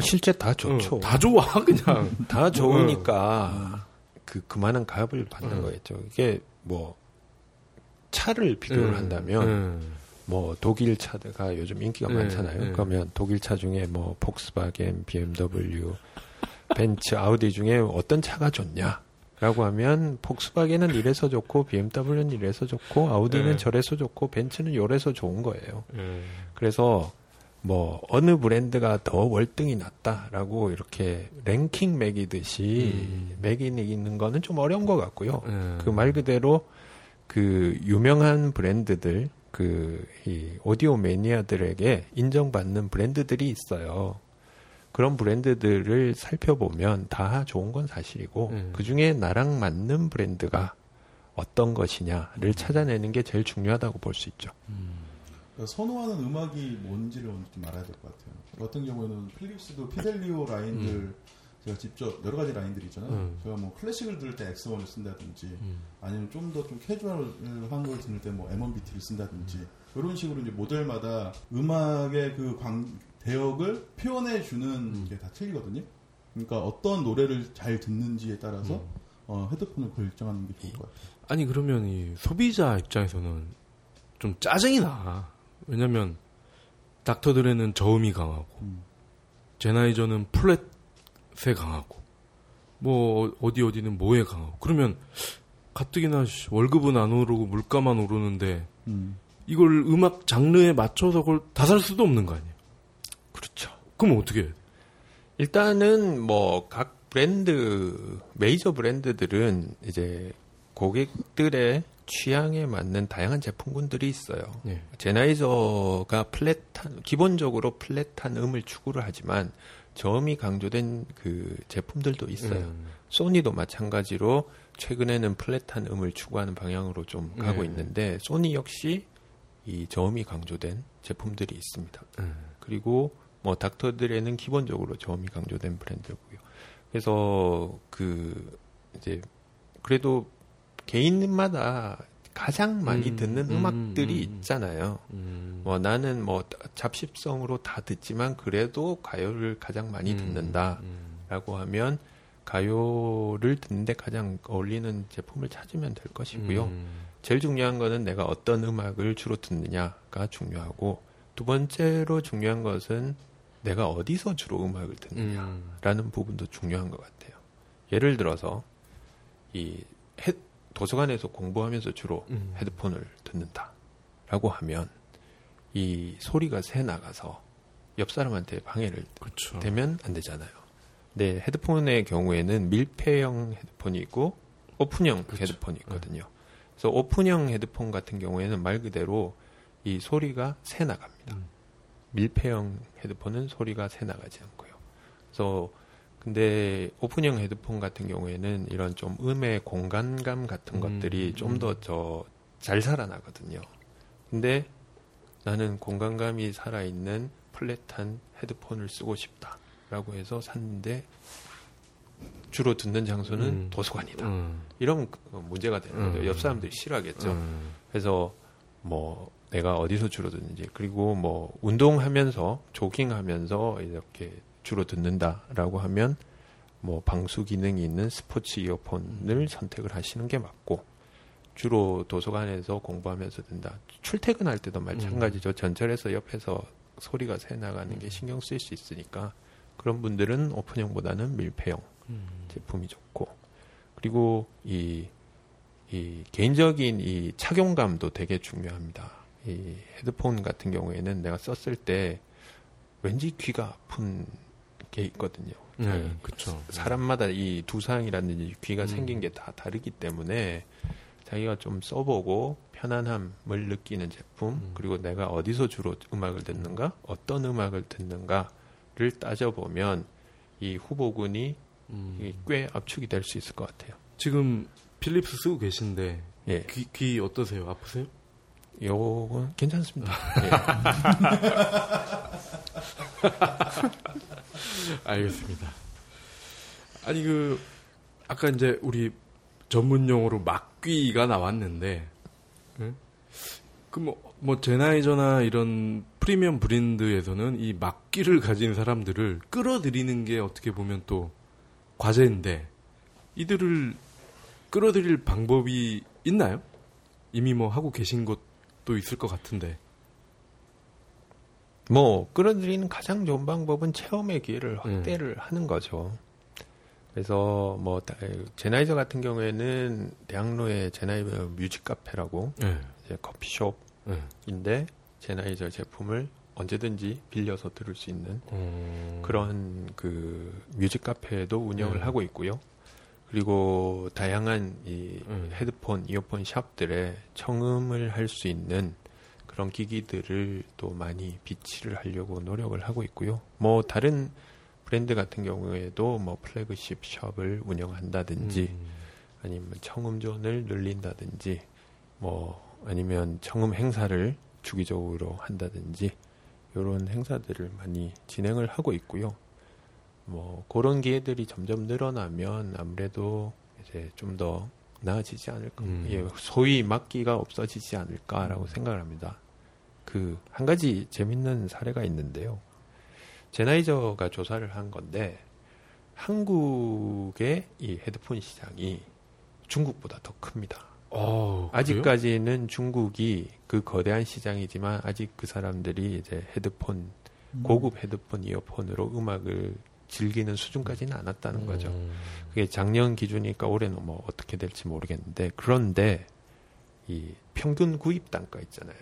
실제 다 좋죠. 어, 다 좋아, 그냥. (laughs) 다 좋으니까 그 그만한 값을 받는 음. 거겠죠. 이게 뭐 차를 비교를 음, 한다면 음. 뭐 독일 차가 요즘 인기가 네, 많잖아요. 네. 그러면 독일 차 중에 뭐 폭스바겐, BMW, 벤츠, 아우디 중에 어떤 차가 좋냐? 라고 하면 폭스바겐은 이래서 좋고 BMW는 이래서 좋고 아우디는 네. 저래서 좋고 벤츠는 요래서 좋은 거예요. 음. 그래서 뭐 어느 브랜드가 더 월등히 낫다라고 이렇게 랭킹 매기듯이 음. 매기는 거는 좀 어려운 것 같고요. 음. 그말 그대로 그 유명한 브랜드들 그 이 오디오 매니아들에게 인정받는 브랜드들이 있어요. 그런 브랜드들을 살펴보면 다 좋은 건 사실이고 음. 그 중에 나랑 맞는 브랜드가 어떤 것이냐를 찾아내는 게 제일 중요하다고 볼 수 있죠. 그러니까 선호하는 음악이 뭔지를 좀 알아야 될 것 같아요. 저 같은 경우에는 필립스도 피델리오 라인들 제가 직접 여러 가지 라인들이 있잖아요. 음. 제가 뭐 클래식을 들을 때 엑스원을 쓴다든지 음. 아니면 좀더좀 캐주얼한 걸 들을 때 뭐 M1BT를 쓴다든지 이런 식으로 이제 모델마다 음악의 그 광, 대역을 표현해 주는 게다 틀리거든요. 그러니까 어떤 노래를 잘 듣는지에 따라서 음. 어, 헤드폰을 결정하는 게 좋을 것 같아요. 아니 그러면 이 소비자 입장에서는 좀 짜증이 나. 왜냐면 닥터드레는 저음이 강하고 음. 제나이저는 플랫에 강하고 뭐 어디 어디는 뭐에 강하고 그러면 가뜩이나 씨, 월급은 안 오르고 물가만 오르는데 음. 이걸 음악 장르에 맞춰서 그걸 다 살 수도 없는 거 아니에요. 그렇죠. 그럼 어떻게 해? 일단은 뭐 각 브랜드 메이저 브랜드들은 이제 고객들의 취향에 맞는 다양한 제품군들이 있어요. 예. 제나이저가 플랫한 기본적으로 플랫한 음을 추구를 하지만 저음이 강조된 그 제품들도 있어요. 음. 소니도 마찬가지로 최근에는 플랫한 음을 추구하는 방향으로 좀 가고 네. 있는데 소니 역시 이 저음이 강조된 제품들이 있습니다. 음. 그리고 뭐 닥터들에는 기본적으로 저음이 강조된 브랜드고요. 그래서 그 이제 그래도 개인마다 가장 많이 음, 듣는 음, 음, 악들이 음, 음. 있잖아요. 음. 뭐 나는 뭐 잡식성으로 다 듣지만 그래도 가요를 가장 많이 음, 듣는다라고 음. 하면 가요를 듣는데 가장 어울리는 제품을 찾으면 될 것이고요. 음. 제일 중요한 거는 내가 어떤 음악을 주로 듣느냐가 중요하고 두 번째로 중요한 것은 내가 어디서 주로 음악을 듣느냐라는 음. 부분도 중요한 것 같아요. 예를 들어서 이 헤- 도서관에서 공부하면서 주로 음. 헤드폰을 듣는다라고 하면 이 소리가 새 나가서 옆 사람한테 방해를 그렇죠. 되면 안 되잖아요. 네, 헤드폰의 경우에는 밀폐형 헤드폰이 있고 오픈형 그렇죠. 헤드폰이 있거든요. 그래서 오픈형 헤드폰 같은 경우에는 말 그대로 이 소리가 새 나갑니다. 음. 밀폐형 헤드폰은 소리가 새 나가지 않고요. 그래서 근데 오픈형 헤드폰 같은 경우에는 이런 좀 음의 공간감 같은 음, 것들이 좀더 저 잘 살아나거든요. 근데 나는 공간감이 살아있는 플랫한 헤드폰을 쓰고 싶다라고 해서 샀는데 주로 듣는 장소는 음. 도서관이다. 음. 이러면 그 문제가 되는 거죠. 음. 옆 사람들이 싫어하겠죠. 음. 그래서 뭐 내가 어디서 주로 듣는지 그리고 뭐 운동하면서 조깅하면서 이렇게 주로 듣는다라고 하면 뭐 방수 기능이 있는 스포츠 이어폰을 선택을 하시는 게 맞고 주로 도서관에서 공부하면서 듣는다. 출퇴근할 때도 마찬가지죠. 전철에서 옆에서 소리가 새 나가는 게 신경 쓰일 수 있으니까 그런 분들은 오픈형보다는 밀폐형 음. 제품이 좋고 그리고 이, 이 개인적인 이 착용감도 되게 중요합니다. 이 헤드폰 같은 경우에는 내가 썼을 때 왠지 귀가 아픈 게 있거든요. 네, 그렇죠. 사람마다 이 두상이라든지 귀가 음. 생긴 게 다 다르기 때문에 자기가 좀 써보고 편안함을 느끼는 제품 음. 그리고 내가 어디서 주로 음악을 듣는가 어떤 음악을 듣는가를 따져보면 이 후보군이 음. 꽤 압축이 될 수 있을 것 같아요. 지금 필립스 쓰고 계신데 예, 귀, 귀 어떠세요? 아프세요? 요건 괜찮습니다. 예. (laughs) 알겠습니다. 아니 그 아까 이제 우리 전문 용어로 막귀가 나왔는데 그뭐 뭐 제나이저나 이런 프리미엄 브랜드에서는 이 막귀를 가진 사람들을 끌어들이는 게 어떻게 보면 또 과제인데 이들을 끌어들일 방법이 있나요? 이미 뭐 하고 계신 것 도 있을 것 같은데. 뭐 끌어들이는 가장 좋은 방법은 체험의 기회를 확대를 하는 거죠. 그래서 뭐 다- 젠하이저 같은 경우에는 대학로에 젠하이저 뮤직 카페라고 네. 이제 커피숍인데 네. 젠하이저 제품을 언제든지 빌려서 들을 수 있는 어... 그런 그 뮤직 카페도 운영을 네. 하고 있고요. 그리고 다양한 이 음. 헤드폰, 이어폰 샵들에 청음을 할 수 있는 그런 기기들을 또 많이 비치를 하려고 노력을 하고 있고요. 뭐 다른 브랜드 같은 경우에도 뭐 플래그십 샵을 운영한다든지 음. 아니면 청음존을 늘린다든지 뭐 아니면 청음 행사를 주기적으로 한다든지 이런 행사들을 많이 진행을 하고 있고요. 뭐 그런 기회들이 점점 늘어나면 아무래도 이제 좀 더 나아지지 않을까. 음. 예, 소위 막기가 없어지지 않을까라고 생각을 합니다. 그 한 가지 재밌는 사례가 있는데요. 제나이저가 조사를 한 건데 한국의 이 헤드폰 시장이 중국보다 더 큽니다. 어, 그래요? 아직까지는 중국이 그 거대한 시장이지만 아직 그 사람들이 이제 헤드폰 고급 헤드폰 이어폰으로 음악을 즐기는 수준까지는 않았다는 거죠. 음. 그게 작년 기준이니까 올해는 뭐 어떻게 될지 모르겠는데 그런데 이 평균 구입 단가 있잖아요.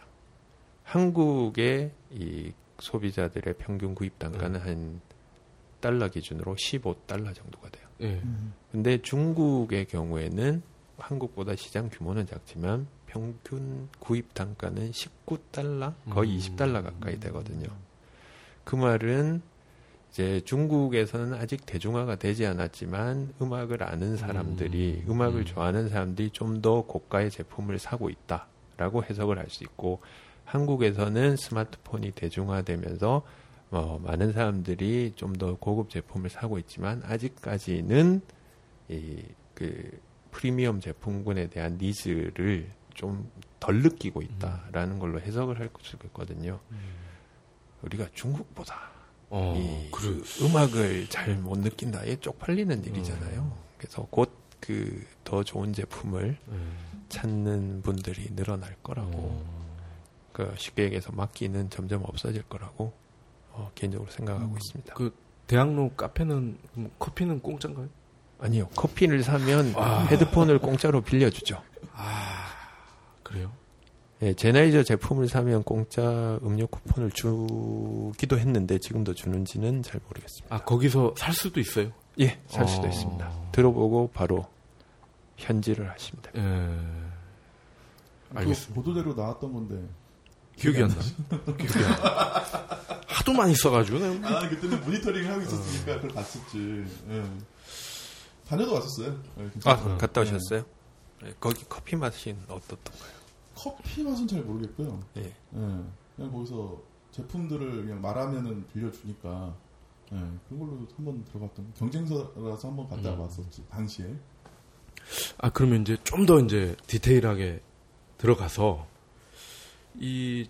한국의 이 소비자들의 평균 구입 단가는 한 달러 기준으로 15달러 정도가 돼요. 예. 근데 중국의 경우에는 한국보다 시장 규모는 작지만 평균 구입 단가는 19달러 거의 음. 20달러 가까이 되거든요. 그 말은 이제 중국에서는 아직 대중화가 되지 않았지만 음악을 아는 사람들이 음. 음. 악을 음. 좋아하는 사람들이 좀 더 고가의 제품을 사고 있다라고 해석을 할 수 있고 한국에서는 스마트폰이 대중화되면서 뭐 많은 사람들이 좀 더 고급 제품을 사고 있지만 아직까지는 이 그 프리미엄 제품군에 대한 needs를 좀 덜 느끼고 있다라는 걸로 해석을 할 수 있거든요. 우리가 중국보다 어, 이 그래. 음악을 잘 못 느낀다. 이게 쪽팔리는 일이잖아요. 그래서 곧 그 더 좋은 제품을 음. 찾는 분들이 늘어날 거라고. 어. 그 쉽게 얘기해서 맡기는 점점 없어질 거라고 어, 개인적으로 생각하고 음, 있습니다. 그 대학로 카페는 뭐 커피는 공짜인가요? 아니요, 커피를 사면 아. 헤드폰을 공짜로 빌려주죠. 아 그래요? 예, 제나이저 제품을 사면 공짜 음료 쿠폰을 주기도 했는데 지금도 주는지는 잘 모르겠습니다. 아 거기서 살 수도 있어요? 예, 살 수도 어. 있습니다. 들어보고 바로 현지를 하시면 됩니다. 예. 그 알겠습니다. 보도대로 나왔던 건데. 기억이 안 나. 기억이 안 나. (laughs) 하도 많이 써가지고 내가 아 그때는 모니터링을 하고 있었으니까 그걸 봤었지. 예. 다녀도 왔었어요. 예, 아. 갔다 오셨어요? 예, 거기 커피 맛이 어떻던가요? 커피 맛은 잘 모르겠고요. 예. 예. 그냥 거기서 제품들을 그냥 말하면은 빌려주니까 예. 그런 걸로 한번 들어갔던 경쟁사라서 한번 갔다 음. 왔었지 당시에. 아 그러면 이제 좀 더 이제 디테일하게 들어가서 이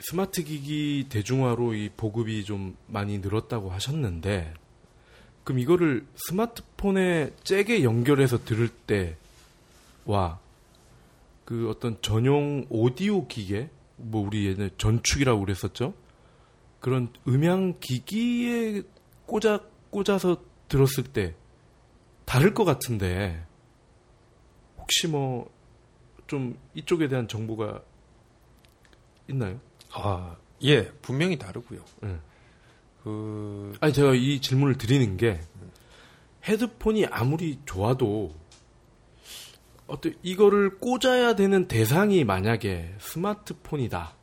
스마트 기기 대중화로 이 보급이 좀 많이 늘었다고 하셨는데 그럼 이거를 스마트폰에 잭에 연결해서 들을 때와 그 어떤 전용 오디오 기계 뭐 우리 예전에 전축이라고 그랬었죠 그런 음향 기기에 꽂아 꽂아서 들었을 때 다를 것 같은데 혹시 뭐 좀 이쪽에 대한 정보가 있나요? 아, 예, 분명히 다르고요. 예. 그 아니 제가 이 질문을 드리는 게 헤드폰이 아무리 좋아도 어떤 이거를 꽂아야 되는 대상이 만약에 스마트폰이다.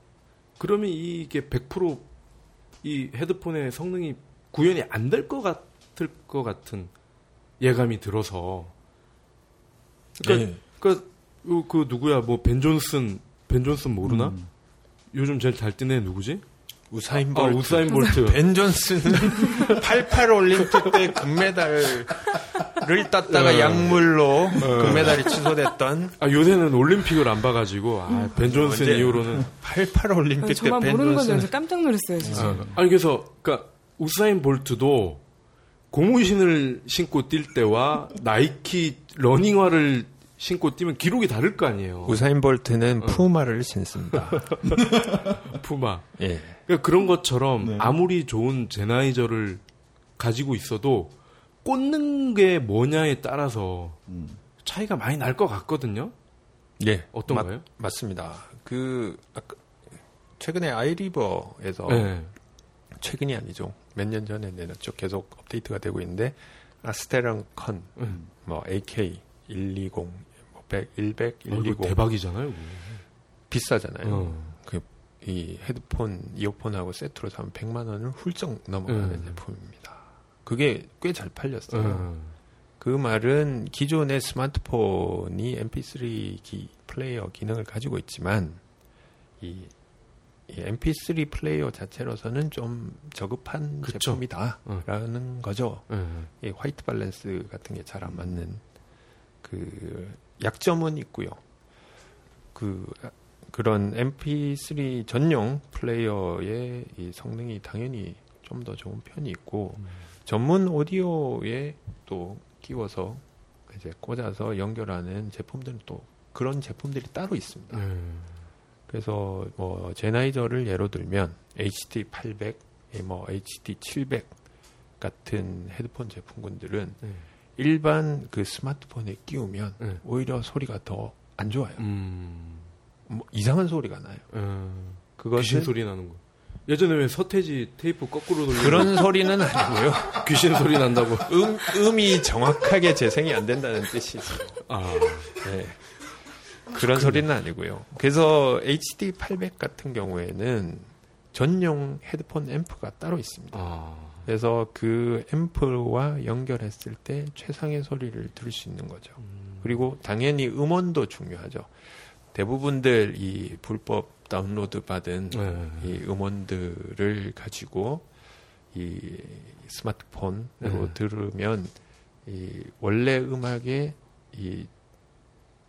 그러면 이게 100%이 헤드폰의 성능이 구현이 안 될 것 같을 것 같은 예감이 들어서 그러니까, 예. 그러니까 그, 그 누구야 뭐 벤 존슨 벤 존슨 모르나? 음. 요즘 제일 잘 뛰는 애 누구지? 우사인 아, 볼트, 우사인 볼트. 벤 존슨은 (laughs) 88 올림픽 때 금메달 을 땄다가 어. 약물로 금메달이 취소됐던 아 요새는 올림픽을 안 봐가지고 아, 벤 존슨 언제? 이후로는 88 올림픽 때 저만 벤 모르는 건 존슨 줄 깜짝 놀랐어요, 진짜. 아, 아니 그래서 그러니까 우사인 볼트도 고무신을 신고 뛸 때와 나이키 러닝화를 신고 뛰면 기록이 다를 거 아니에요. 우사인 볼트는 푸마를 신습니다. (laughs) 푸마. 예. 그러니까 그런 것처럼 네. 아무리 좋은 젠하이저를 가지고 있어도 꽂는 게 뭐냐에 따라서 음. 차이가 많이 날 것 같거든요. 예. 어떤가요? 맞, 맞습니다. 그 아까 최근에 아이리버에서 네. 최근이 아니죠. 몇 년 전에 내놨죠. 계속 업데이트가 되고 있는데 아스테랑 컨, 음. 뭐 AK 120, 뭐 100, 100, 어, 이거 120 대박이잖아요. 이거. 비싸잖아요. 어. 그이 헤드폰, 이어폰하고 세트로 사면 100만 원을 훌쩍 넘어가는 음. 제품입니다. 그게 꽤 잘 팔렸어요. 어. 그 말은 기존의 스마트폰이 MP3 기, 플레이어 기능을 가지고 있지만 이, 이 MP3 플레이어 자체로서는 좀 저급한 그쵸. 제품이다라는 거죠. 어. 이 white balance 같은 게 잘 안 맞는 그 약점은 있고요. 그 그런 MP3 전용 플레이어의 이 성능이 당연히 좀 더 좋은 편이 있고 음. 전문 오디오에 또 끼워서 이제 꽂아서 연결하는 제품들은 또 그런 제품들이 따로 있습니다. 음. 그래서 뭐 제나이저를 예로 들면 HD 800, 뭐 HD 700 같은 헤드폰 제품군들은 네. 일반 그 스마트폰에 끼우면 네. 오히려 소리가 더 안 좋아요. 음. 뭐 이상한 소리가 나요. 어. 귀신 그것은 소리 나는 거. 예전에 왜 서태지 테이프 거꾸로 돌리면 그런 소리는 아니고요. (laughs) 귀신 소리 난다고. 음, 음이 정확하게 재생이 안 된다는 뜻이죠. 아. 네. 그런 소리는 아니고요. 그래서 HD 800 같은 경우에는 전용 헤드폰 앰프가 따로 있습니다. 아. 그래서 그 앰프와 연결했을 때 최상의 소리를 들을 수 있는 거죠. 그리고 당연히 음원도 중요하죠. 대부분들 이 불법 다운로드 받은 네. 이 음원들을 가지고 이 스마트폰으로 네. 들으면 이 원래 음악의 이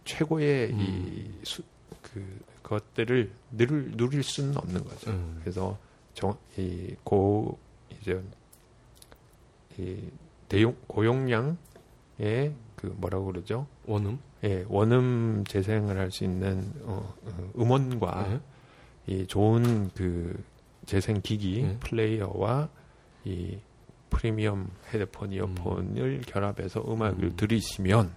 최고의 이 음. 수- 그 것들을 누릴, 누릴 수는 없는 거죠. 음. 그래서 정, 이 고, 이제, 이 대용, 고용량의 그 뭐라고 그러죠? 원음. 예, 원음 재생을 할 수 있는 어, 어, 음원과 네. 이 좋은 그 재생 기기 네. 플레이어와 이 프리미엄 헤드폰 이어폰을 결합해서 음악을 음. 들으시면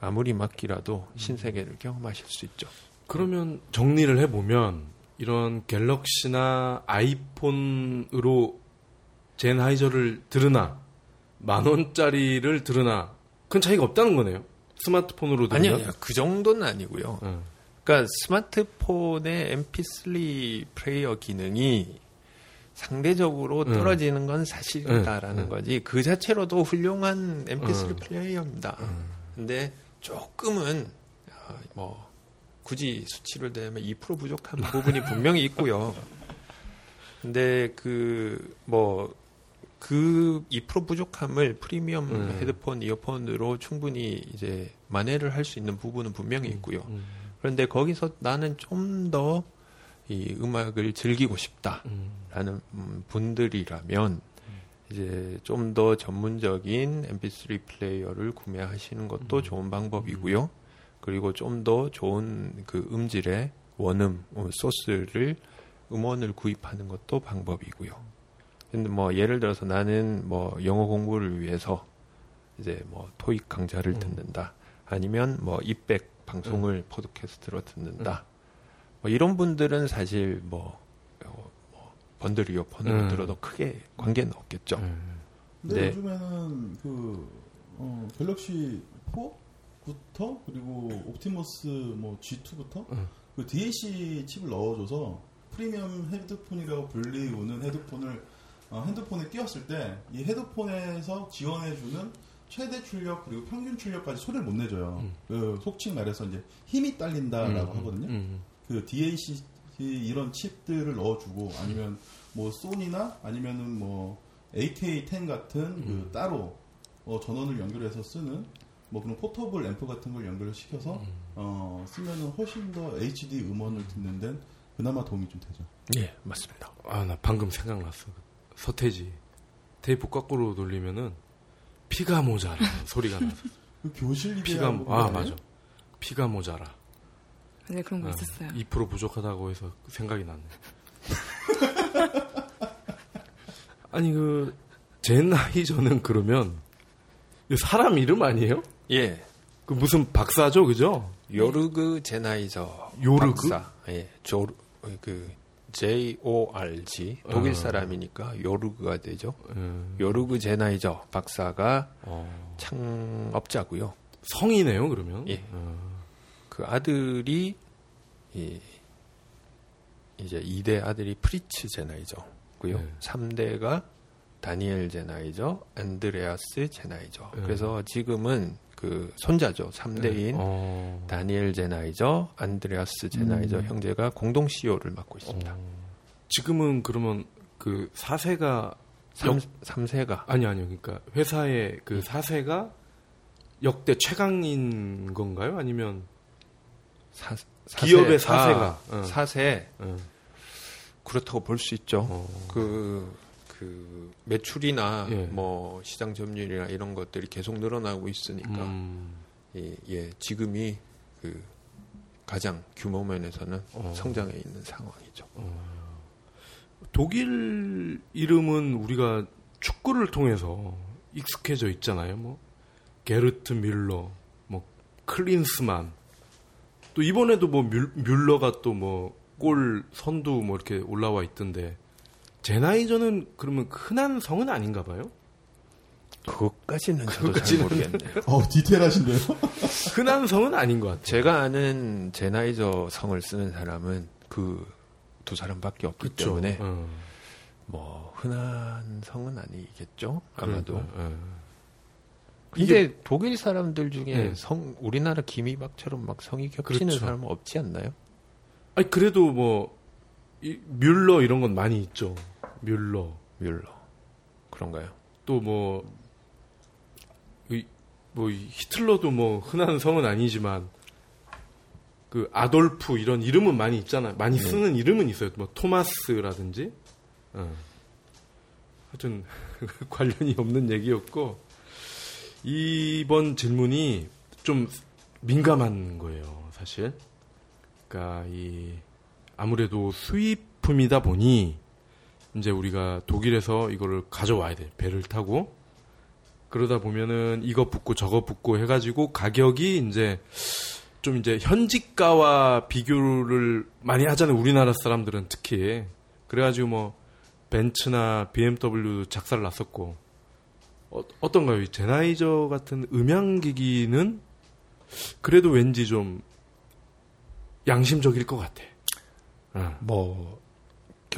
아무리 막기라도 신세계를 경험하실 수 있죠. 그러면 정리를 해보면 이런 갤럭시나 아이폰으로 젠하이저를 들으나 만 원짜리를 들으나 큰 차이가 없다는 거네요. 스마트폰으로 들으면. 아니요 그 정도는 아니고요. 응. 그러니까 스마트폰의 MP3 플레이어 기능이 상대적으로 응. 떨어지는 건 사실이다라는 응. 거지 그 자체로도 훌륭한 MP3 응. 플레이어입니다. 근데 조금은 어, 뭐 굳이 수치를 대면 2% 부족한 (laughs) 부분이 분명히 있고요. 근데 그 뭐 그 2% 부족함을 프리미엄 음. 헤드폰, 이어폰으로 충분히 이제 만회를 할 수 있는 부분은 분명히 있고요. 음. 그런데 거기서 나는 좀 더 이 음악을 즐기고 싶다라는 음. 음, 분들이라면 이제 좀 더 전문적인 MP3 플레이어를 구매하시는 것도 좋은 방법이고요. 그리고 좀 더 좋은 그 음질의 원음 어, 소스를 음원을 구입하는 것도 방법이고요. 근데 뭐 예를 들어서 나는 뭐 영어 공부를 위해서 이제 뭐 토익 강좌를 음. 듣는다. 아니면 뭐 입백 방송을 포드캐스트로 듣는다. 뭐 이런 분들은 사실 뭐, 어, 뭐 번들 이어폰으로 음. 들어도 크게 관계는 없겠죠. 음. 근데 네. 요즘에는 그 어, 갤럭시 4부터 그리고 옵티머스 뭐 G2부터 응. 그 DAC 칩을 넣어줘서 프리미엄 헤드폰이라고 불리우는 헤드폰을 어, 핸드폰에 끼웠을 때 이 헤드폰에서 지원해주는 최대 출력 그리고 평균 출력까지 소리를 못 내줘요. 음. 그 속칭 말해서 이제 힘이 딸린다라고 음. 하거든요. 음. 그 DAC 이런 칩들을 넣어주고 아니면 뭐 소니나 아니면은 뭐 AK10 같은 그 음. 따로 어, 전원을 연결해서 쓰는 뭐 그런 portable 앰프 같은 걸 연결을 시켜서 음. 어, 쓰면은 훨씬 더 HD 음원을 듣는 데는 그나마 도움이 좀 되죠. 예, 맞습니다. 아, 나 방금 생각났어. 서태지. 테이프 거꾸로 돌리면은 피가 모자라 (laughs) 소리가 나서. 그 교실 피가, 아? 맞아. 피가 모자라. 네, 그런 거 어, 있었어요. 2% 부족하다고 해서 생각이 났네. (laughs) 아니, 그, 젠하이저는 그러면, 이거 사람 이름 아니에요? 예, 그 무슨 박사죠, 그죠? 요르그 제나이저 요르그? 박사. 예, 조, 그 J O R G 독일 어. 사람이니까 요르그가 되죠. 음, 요르그 제나이저 박사가 어, 창업자고요. 성이네요, 그러면? 예. 어, 그 아들이 이 이제 2대 아들이 프리츠 젠하이저고요. 네. 3대가 다니엘 젠하이저, 안드레아스 젠하이저. 네. 그래서 지금은 그 손자죠. 3대인 어, 다니엘 젠하이저, 안드레아스 젠하이저 음. 형제가 공동 CEO를 맡고 있습니다. 어. 지금은 그러면 그 사세가 삼 3세가 아니 아니요. 그러니까 회사의 그 사세가 역대 최강인 건가요? 아니면 사, 기업의 사세- 사세가 아, 어. 사세 어, 그렇다고 볼 수 있죠. 어. 그, 그 매출이나 예. 뭐 시장 점유율이나 이런 것들이 계속 늘어나고 있으니까 음, 예, 예, 지금이 그 가장 규모 면에서는 어. 성장해 있는 상황이죠. 독일 이름은 우리가 축구를 통해서 익숙해져 있잖아요. 뭐 게르트 뮬러, 뭐 클린스만, 또 이번에도 뭐 뮬, 뮬러가 또 뭐 골 선두 뭐 이렇게 올라와 있던데 제나이저는 그러면 흔한 성은 아닌가 봐요. 그것까지는 저도 잘 그것까지는- 모르겠네요. 어 디테일하신데요? 흔한 성은 아닌 것 같아요. 제가 아는 제나이저 성을 쓰는 사람은 그 두 사람밖에 없기 그쵸. 때문에 어, 뭐 흔한 성은 아니겠죠. 아마도. 그러니까, 예. 근데 독일 사람들 중에 네. 성 우리나라 김이박처럼 막 성이 겹치는 그렇죠. 사람은 없지 않나요? 아니 그래도 뭐 이, 뮬러 이런 건 많이 있죠. 뮬러 뮬러 그런가요? 또 뭐 뭐 히틀러도 뭐 흔한 성은 아니지만 그그 아돌프 이런 이름은 많이 있잖아요. 많이 쓰는 이름은 있어요. 뭐 토마스라든지. 어. 하여튼 (laughs) 관련이 없는 얘기였고 이번 질문이 좀 민감한 거예요, 사실. 그러니까 이 아무래도 수입품이다 보니 이제 우리가 독일에서 이거를 가져와야 돼. 배를 타고 그러다 보면은 이거 붙고 저거 붙고 해가지고 가격이 이제 좀 이제 현지가와 비교를 많이 하잖아요. 우리나라 사람들은 특히 그래가지고 뭐 벤츠나 BMW 작사를 났었고 어, 떤가요 제나이저 같은 음향기기는 그래도 왠지 좀 양심적일 것 같아. 어. 뭐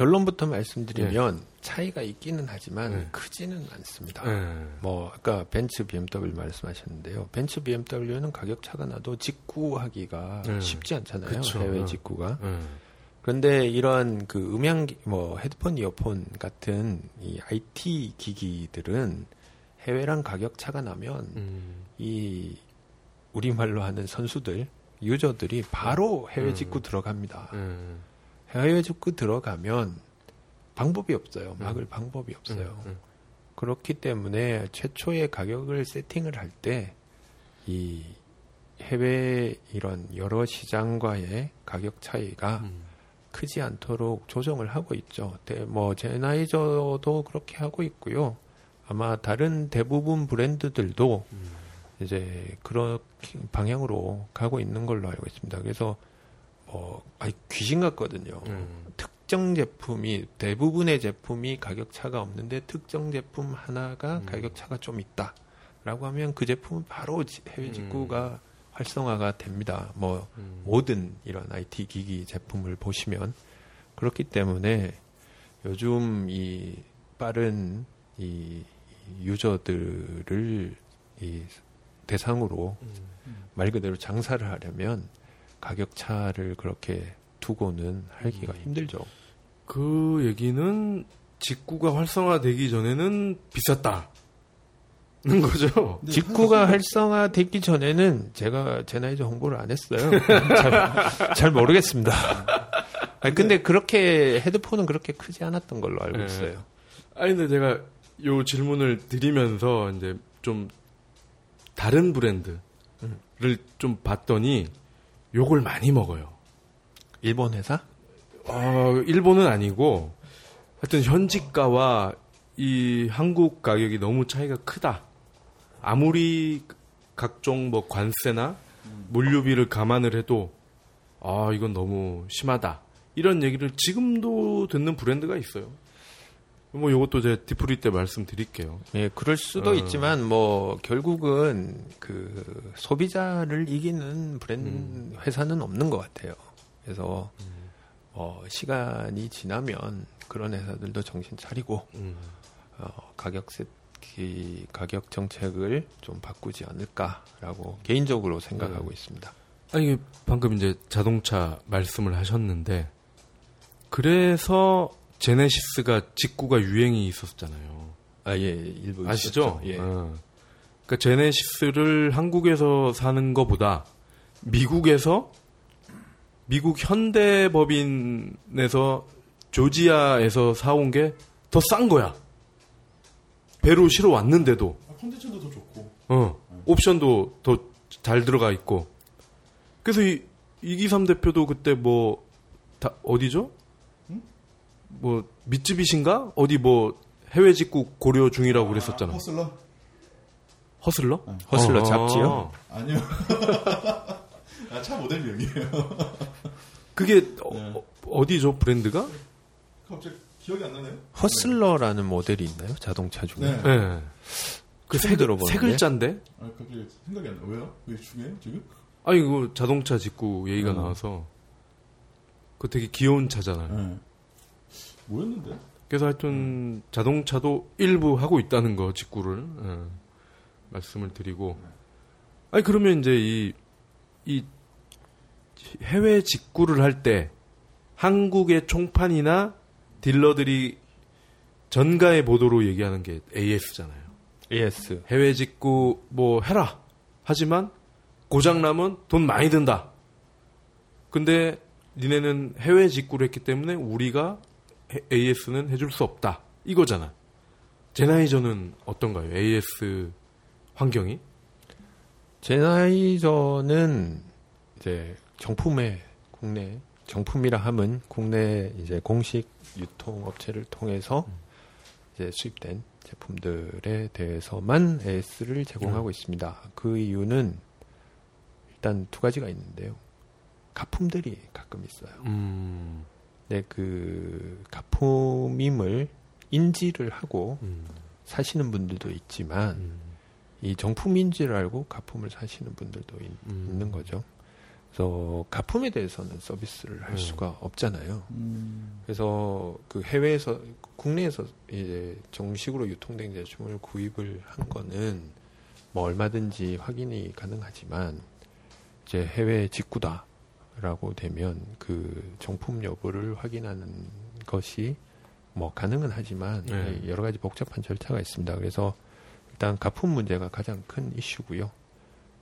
결론부터 말씀드리면 차이가 있기는 하지만 네. 크지는 않습니다. 예. 뭐 아까 벤츠 BMW 말씀하셨는데요. 벤츠 BMW는 가격 차가 나도 직구하기가 네. 쉽지 않잖아요. 그쵸. 해외 어. 직구가. 예. 그런데 이런 그 음향 기- 뭐 헤드폰 이어폰 같은 이 IT 기기들은 해외랑 가격 차가 나면 음. 이 우리말로 하는 선수들 유저들이 바로 해외 음. 직구 들어갑니다. 예. 해외 직구 들어가면 방법이 없어요. 막을 방법이 없어요. 음. 그렇기 때문에 최초의 가격을 세팅을 할 때 이 해외 이런 여러 시장과의 가격 차이가 음. 크지 않도록 조정을 하고 있죠. 대- 뭐 제나이저도 그렇게 하고 있고요. 아마 다른 대부분 브랜드들도 음. 이제 그런 방향으로 가고 있는 걸로 알고 있습니다. 그래서 뭐 아니 귀신 같거든요. 음. 특정 제품이 대부분의 제품이 가격 차가 없는데 특정 제품 하나가 음. 가격 차가 좀 있다라고 하면 그 제품은 바로 지- 해외 직구가 활성화가 됩니다. 뭐 음. 모든 이런 IT 기기 제품을 보시면 그렇기 때문에 요즘 이 빠른 이 유저들을 이 대상으로 말 그대로 장사를 하려면 가격 차를 그렇게 두고는 하기가 음. 힘들죠. 그 얘기는 직구가 활성화되기 전에는 비쌌다 는 (laughs) 거죠. 근데 직구가 활성화되기 전에는 제가 제나이저 홍보를 안 했어요. (laughs) 잘, 잘 모르겠습니다. (laughs) 아니, 근데 그렇게 헤드폰은 그렇게 크지 않았던 걸로 알고 네. 있어요. 아니 근데 제가 요 질문을 드리면서 이제 좀 다른 브랜드를 좀 봤더니 욕을 많이 먹어요. 일본 회사? 어, 일본은 아니고 하여튼 현지가와 이 한국 가격이 너무 차이가 크다. 아무리 각종 뭐 관세나 물류비를 감안을 해도 아 이건 너무 심하다. 이런 얘기를 지금도 듣는 브랜드가 있어요. 뭐 이것도 제 디프리 때 말씀드릴게요. 예, 그럴 수도 어. 있지만 뭐 결국은 그 소비자를 이기는 브랜드 회사는 없는 것 같아요. 그래서 어, 시간이 지나면 그런 회사들도 정신 차리고 음. 어, 가격 세기 가격 정책을 좀 바꾸지 않을까라고 개인적으로 생각하고 있습니다. 아니 방금 이제 자동차 말씀을 하셨는데 그래서 제네시스가 직구가 유행이 있었잖아요. 아, 예, 일부 아시죠? 있었죠. 예. 어. 그러니까 제네시스를 한국에서 사는 것보다 미국에서 미국 현대법인에서 조지아에서 사온 게 더 싼 거야. 배로 실어 왔는데도 아, 컨디션도 더 좋고. 어, 옵션도 더 잘 들어가 있고. 그래서 이, 이기삼 대표도 그때 뭐, 다, 어디죠? 응? 뭐, 미쯔비신가? 어디 뭐, 해외 직구 고려 중이라고 그랬었잖아. 아, 허슬러? 허슬러? 응. 허슬러 어, 잡지요? 아니요. (laughs) 아, 차 모델명이에요. (laughs) 그게 네. 어, 디죠 브랜드가? 갑자기 기억이 안 나네요. 허슬러라는 모델이 있나요? 자동차 중에? 네. 네. 그 처음 세, 글자인데? 아, 갑자기 생각이 안 나. 왜요? 왜 중요해요, 지금? 아니, 그 자동차 직구 얘기가 음. 나와서. 그거 되게 귀여운 차잖아요. 네. 뭐였는데? 그래서 하여튼 자동차도 일부 하고 있다는 거 직구를 예, 말씀을 드리고 아니 그러면 이제 이, 이 해외 직구를 할 때 한국의 총판이나 딜러들이 전가의 보도로 얘기하는 게 AS잖아요. AS. 해외 직구 뭐 해라. 하지만 고장 나면 돈 많이 든다. 근데 니네는 해외 직구를 했기 때문에 우리가 해- AS는 해줄 수 없다. 이거잖아. 제나이저는 어떤가요? AS 환경이? 제나이저는 이제 정품의 국내 정품이라 함은 국내 이제 공식 유통 업체를 통해서 이제 수입된 제품들에 대해서만 AS를 제공하고 있습니다. 그 이유는 일단 두 가지가 있는데요. 가품들이 가끔 있어요. 음, 네, 그 가품임을 인지를 하고 음, 사시는 분들도 있지만 음, 이 정품인 줄 알고 가품을 사시는 분들도 있, 음. 있는 거죠. 그래서 가품에 대해서는 서비스를 할 음. 수가 없잖아요. 음, 그래서 그 해외에서 국내에서 이제 정식으로 유통된 제품을 구입을 한 거는 뭐 얼마든지 확인이 가능하지만 이제 해외 직구다 라고 되면 그 정품 여부를 확인하는 것이 뭐 가능은 하지만 네. 여러 가지 복잡한 절차가 있습니다. 그래서 일단 가품 문제가 가장 큰 이슈고요.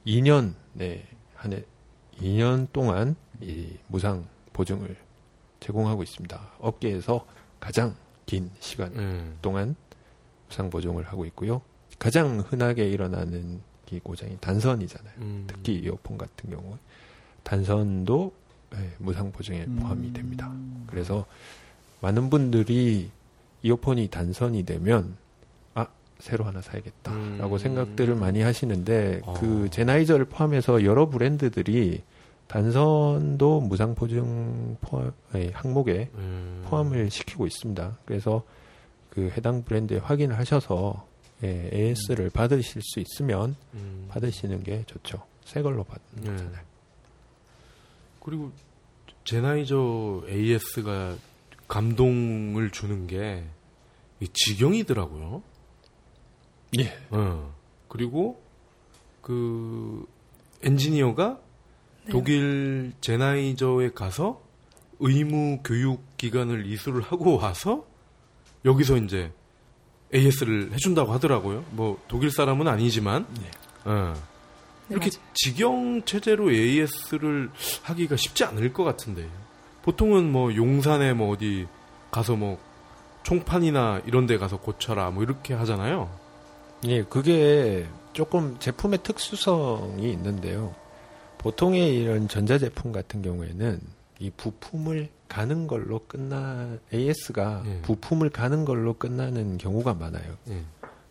2년 내 한해 2년 동안 이 무상 보증을 제공하고 있습니다. 업계에서 가장 긴 시간 음. 동안 무상 보증을 하고 있고요. 가장 흔하게 일어나는 이 고장이 단선이잖아요. 음. 특히 이어폰 같은 경우 단선도 예, 무상 보증에 포함이 됩니다. 그래서 많은 분들이 이어폰이 단선이 되면 아 새로 하나 사야겠다라고 음. 생각들을 많이 하시는데 어. 그 제나이저를 포함해서 여러 브랜드들이 단선도 무상 보증 포함, 예, 항목에 음. 포함을 시키고 있습니다. 그래서 그 해당 브랜드에 확인을 하셔서 예, AS를 받으실 수 있으면 음. 받으시는 게 좋죠. 새 걸로 받는 네. 거잖아요. 그리고 제나이저 AS가 감동을 주는 게이 직영이더라고요. 예. 어. 그리고 그 엔지니어가 네. 독일 제나이저에 가서 의무 교육 기간을 이수를 하고 와서 여기서 이제 AS를 해준다고 하더라고요. 뭐 독일 사람은 아니지만 네. 어. 네, 이렇게 맞아요. 직영 체제로 AS를 하기가 쉽지 않을 것 같은데 보통은 뭐 용산에 뭐 어디 가서 뭐 총판이나 이런 데 가서 고쳐라 뭐 이렇게 하잖아요. 예, 그게 조금 제품의 특수성이 있는데요. 보통의 이런 전자제품 같은 경우에는 이 부품을 가는 걸로 끝나 AS가 예. 부품을 가는 걸로 끝나는 경우가 많아요. 예.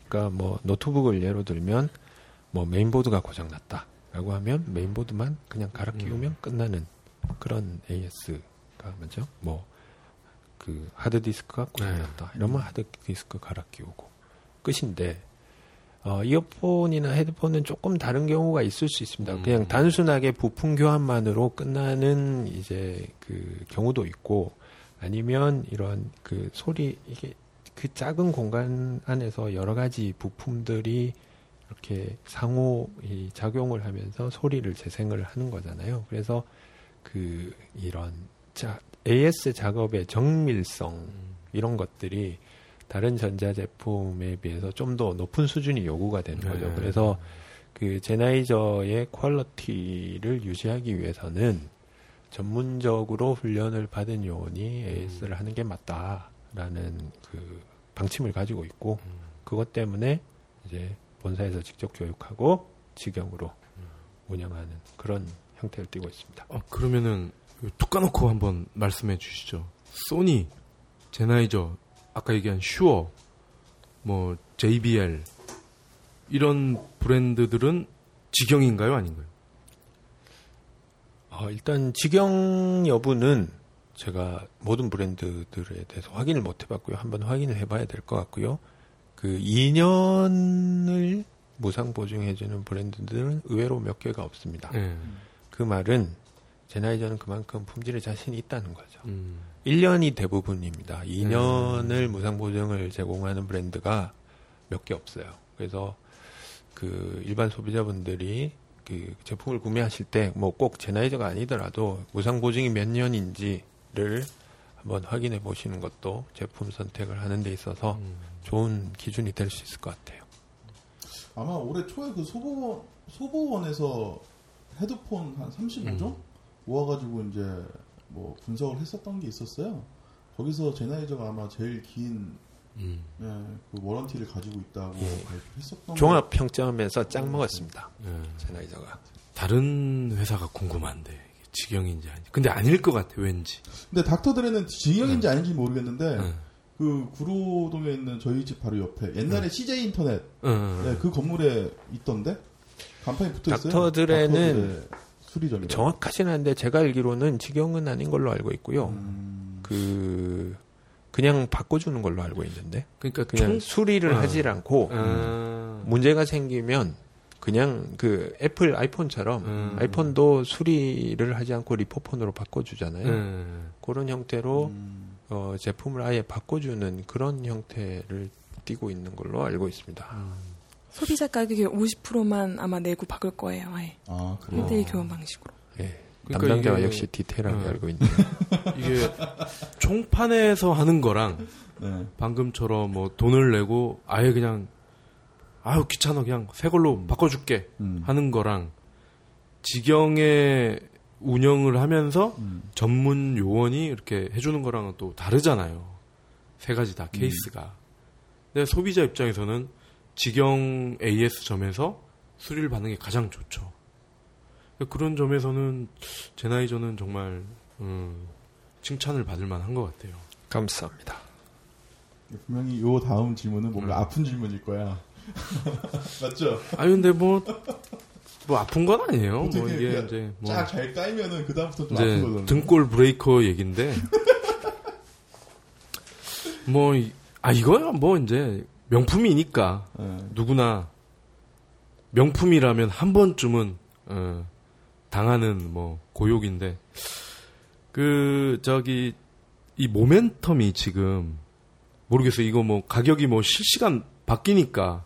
그러니까 뭐 노트북을 예로 들면 뭐 메인보드가 고장났다라고 하면 메인보드만 그냥 갈아 끼우면 음. 끝나는 그런 AS가 맞죠? 뭐 그 하드 디스크가 고장났다 네. 이러면 하드 디스크 갈아 끼우고 끝인데 어, 이어폰이나 헤드폰은 조금 다른 경우가 있을 수 있습니다. 음. 그냥 단순하게 부품 교환만으로 끝나는 이제 그 경우도 있고 아니면 이런 그 소리 이게 그 작은 공간 안에서 여러 가지 부품들이 이렇게 상호 이 작용을 하면서 소리를 재생을 하는 거잖아요. 그래서 그 이런 자, AS 작업의 정밀성 이런 것들이 다른 전자 제품에 비해서 좀 더 높은 수준이 요구가 되는 거죠. 네. 그래서 그 젠하이저의 quality를 유지하기 위해서는 전문적으로 훈련을 받은 요원이 AS를 하는 게 맞다라는 그 방침을 가지고 있고 그것 때문에 이제 본사에서 직접 교육하고 직영으로 운영하는 그런 형태를 띠고 있습니다. 어, 그러면은 툭 까놓고 한번 말씀해 주시죠. 소니, 제나이저, 아까 얘기한 슈어, 뭐 JBL 이런 브랜드들은 직영인가요, 아닌가요? 어, 일단 직영 여부는 제가 모든 브랜드들에 대해서 확인을 못 해봤고요. 한번 확인을 해봐야 될 것 같고요. 그 2년을 무상 보증해주는 브랜드들은 의외로 몇 개가 없습니다. 예. 그 말은 제 나이저는 그만큼 품질에 자신이 있다는 거죠. 음. 1년이 대부분입니다. 2년을 무상 보증을 제공하는 브랜드가 몇 개 없어요. 그래서 그 일반 소비자분들이 그 제품을 구매하실 때 뭐 꼭 제나이저가 아니더라도 무상 보증이 몇 년인지를 한번 확인해 보시는 것도 제품 선택을 하는 데 있어서 음. 좋은 기준이 될 수 있을 것 같아요. 아마 올해 초에 그 소보원, 소보원에서 헤드폰 한 35종? 모아가지고 이제 뭐 분석을 했었던 게 있었어요. 거기서 제나이저가 아마 제일 긴 음. 예, 그 워런티를 가지고 있다고 발표했었던 종합 평점에서 짱 먹었습니다. 예. 제나이저가. 다른 회사가 궁금한데 직영인지 아닌지. 근데 아닐 것 같아 왠지. 근데 닥터들에는 진영인지 아닌지 모르겠는데 예. 그 구로동에 있는 저희 집 바로 옆에 옛날에 CJ 인터넷. 네, 그 건물에 있던데 간판이 붙어 있어요. 닥터들에는 수리점이 정확하지는 않은데 제가 알기로는 직영은 아닌 걸로 알고 있고요. 음, 그 그냥 바꿔주는 걸로 알고 있는데 그러니까 그냥 총 수리를 어. 하질 않고 아. 문제가 생기면 그냥 그 애플 아이폰처럼 음. 아이폰도 수리를 하지 않고 리포폰으로 바꿔주잖아요. 예. 그런 형태로 음, 어, 제품을 아예 바꿔주는 그런 형태를 띠고 있는 걸로 알고 있습니다. 소비자 가격의 50%만 아마 내고 바꿀 거예요. 아예. 아 그래요. 1대1 교환 방식으로. 예. 그러니까 담당자가 이게- 역시 디테일하게 어. 알고 있네요. (laughs) 이게 총판에서 하는 거랑 네. 방금처럼 뭐 돈을 내고 아예 그냥 아유 귀찮아 그냥 새 걸로 바꿔줄게 음. 하는 거랑 직영의 운영을 하면서 음. 전문 요원이 이렇게 해주는 거랑은 또 다르잖아요. 세 가지 다 케이스가. 근데 소비자 입장에서는 직영 AS점에서 수리를 받는 게 가장 좋죠. 그런 점에서는 제 나이 저는 정말 음, 칭찬을 받을 만한 것 같아요. 감사합니다. 분명히 요 다음 질문은 뭔가 음. 아픈 질문일 거야. (laughs) 맞죠? 아니 근데 뭐, 뭐 아픈 건 아니에요. 뭐 이게 이제 뭐 쫙잘 까이면은 그 다음부터 좀 아픈 거잖아. 등골 브레이커 얘긴데 (laughs) 뭐 아 이거야 뭐 이제 명품이니까 네. 누구나 명품이라면 한 번쯤은 어, 당하는 뭐 고욕인데 그 저기 이 모멘텀이 지금 모르겠어요. 이거 뭐 가격이 뭐 실시간 바뀌니까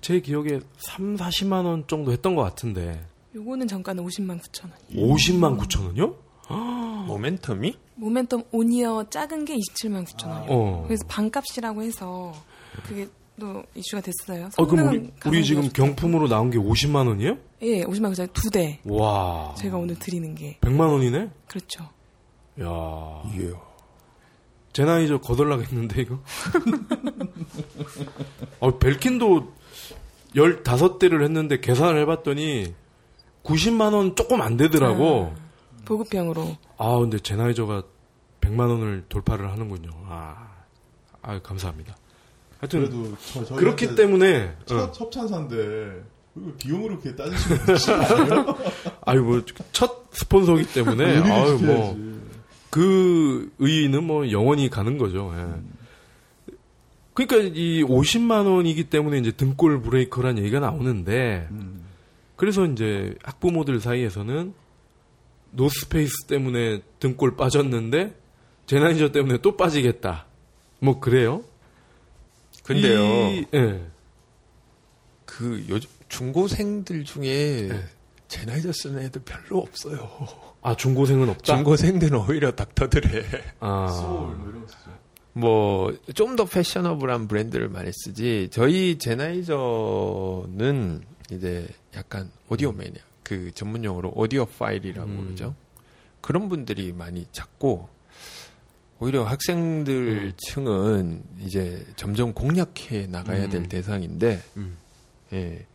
제 기억에 3, 40만 원 정도 했던 것 같은데 요거는 정가는 50만 9천 원. 50만 9천 원이요? (gasps) 모멘텀이? 모멘텀 오니어 작은 게 27만 9천 원이요. 어. 그래서 반값이라고 해서 그게 또 이슈가 됐어요. 어, 그럼 우리, 우리 지금 경품으로 나온 게 50만 원이에요? 예, 50만 9천 원두 대. 와. 제가 오늘 드리는 게 100만 원이네? 그렇죠. 야 예. 제 나이 저 거덜나겠는데, 이거? 어, (laughs) 벨킨도 15대를 했는데 계산을 해봤더니 90만 원 조금 안 되더라고. 보급형으로 아, 근데 제 나이 저가 100만 원을 돌파를 하는군요. 아, 아 감사합니다. 하여튼, 그래도 저, 그렇기 때문에, 첫 어, 협찬사인데 비용으로 그렇게 따지시면? (laughs) 아유, 뭐, 첫 스폰서기 때문에, (laughs) 아유, 뭐. 그 의의는 뭐 영원히 가는 거죠. 예. 그러니까 이 50만 원이기 때문에 이제 등골 브레이커란 얘기가 나오는데 음. 그래서 이제 학부모들 사이에서는 노스페이스 때문에 등골 빠졌는데 젠하이저 때문에 또 빠지겠다. 뭐 그래요? 근데요, 이- 예. 그 요즘 중고생들 중에 네. 제 나이저 쓰는 애들 별로 없어요. 아 중고생은 없다. 중고생들은 오히려 닥터들에 아 소울 뭐 이런 거 쓰죠. 뭐좀 더 패셔너블한 브랜드를 많이 쓰지. 저희 제나이저는 이제 약간 오디오 매니아 그 전문 용어로 오디오 파일이라고 음. 그러죠. 그런 분들이 많이 찾고 오히려 학생들 음. 층은 이제 점점 공략해 나가야 될 음. 대상인데 음. 예.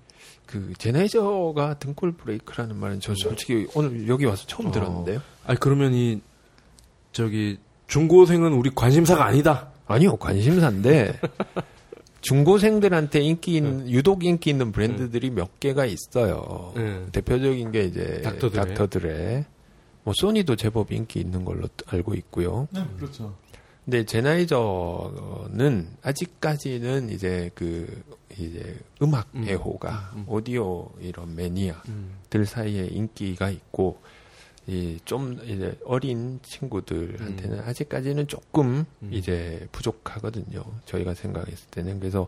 그 제나이저가 등골 브레이크라는 말은 저 솔직히 오늘 여기 와서 처음 어. 들었는데요. 아니 그러면 이 저기 중고생은 우리 관심사가 아니다. 아니요, 관심사인데 (laughs) 중고생들한테 인기 있는 유독 인기 있는 브랜드들이 몇 개가 있어요. 네. 대표적인 게 이제 닥터드레. 닥터드레. 뭐 소니도 제법 인기 있는 걸로 알고 있고요. 네, 그렇죠. 근데 제나이저는 아직까지는 이제 그 이제 음악 음. 애호가 음, 음. 오디오 이런 매니아들 음. 사이에 인기가 있고 이 좀 이제 어린 친구들한테는 아직까지는 조금 음. 이제 부족하거든요. 저희가 생각했을 때는 그래서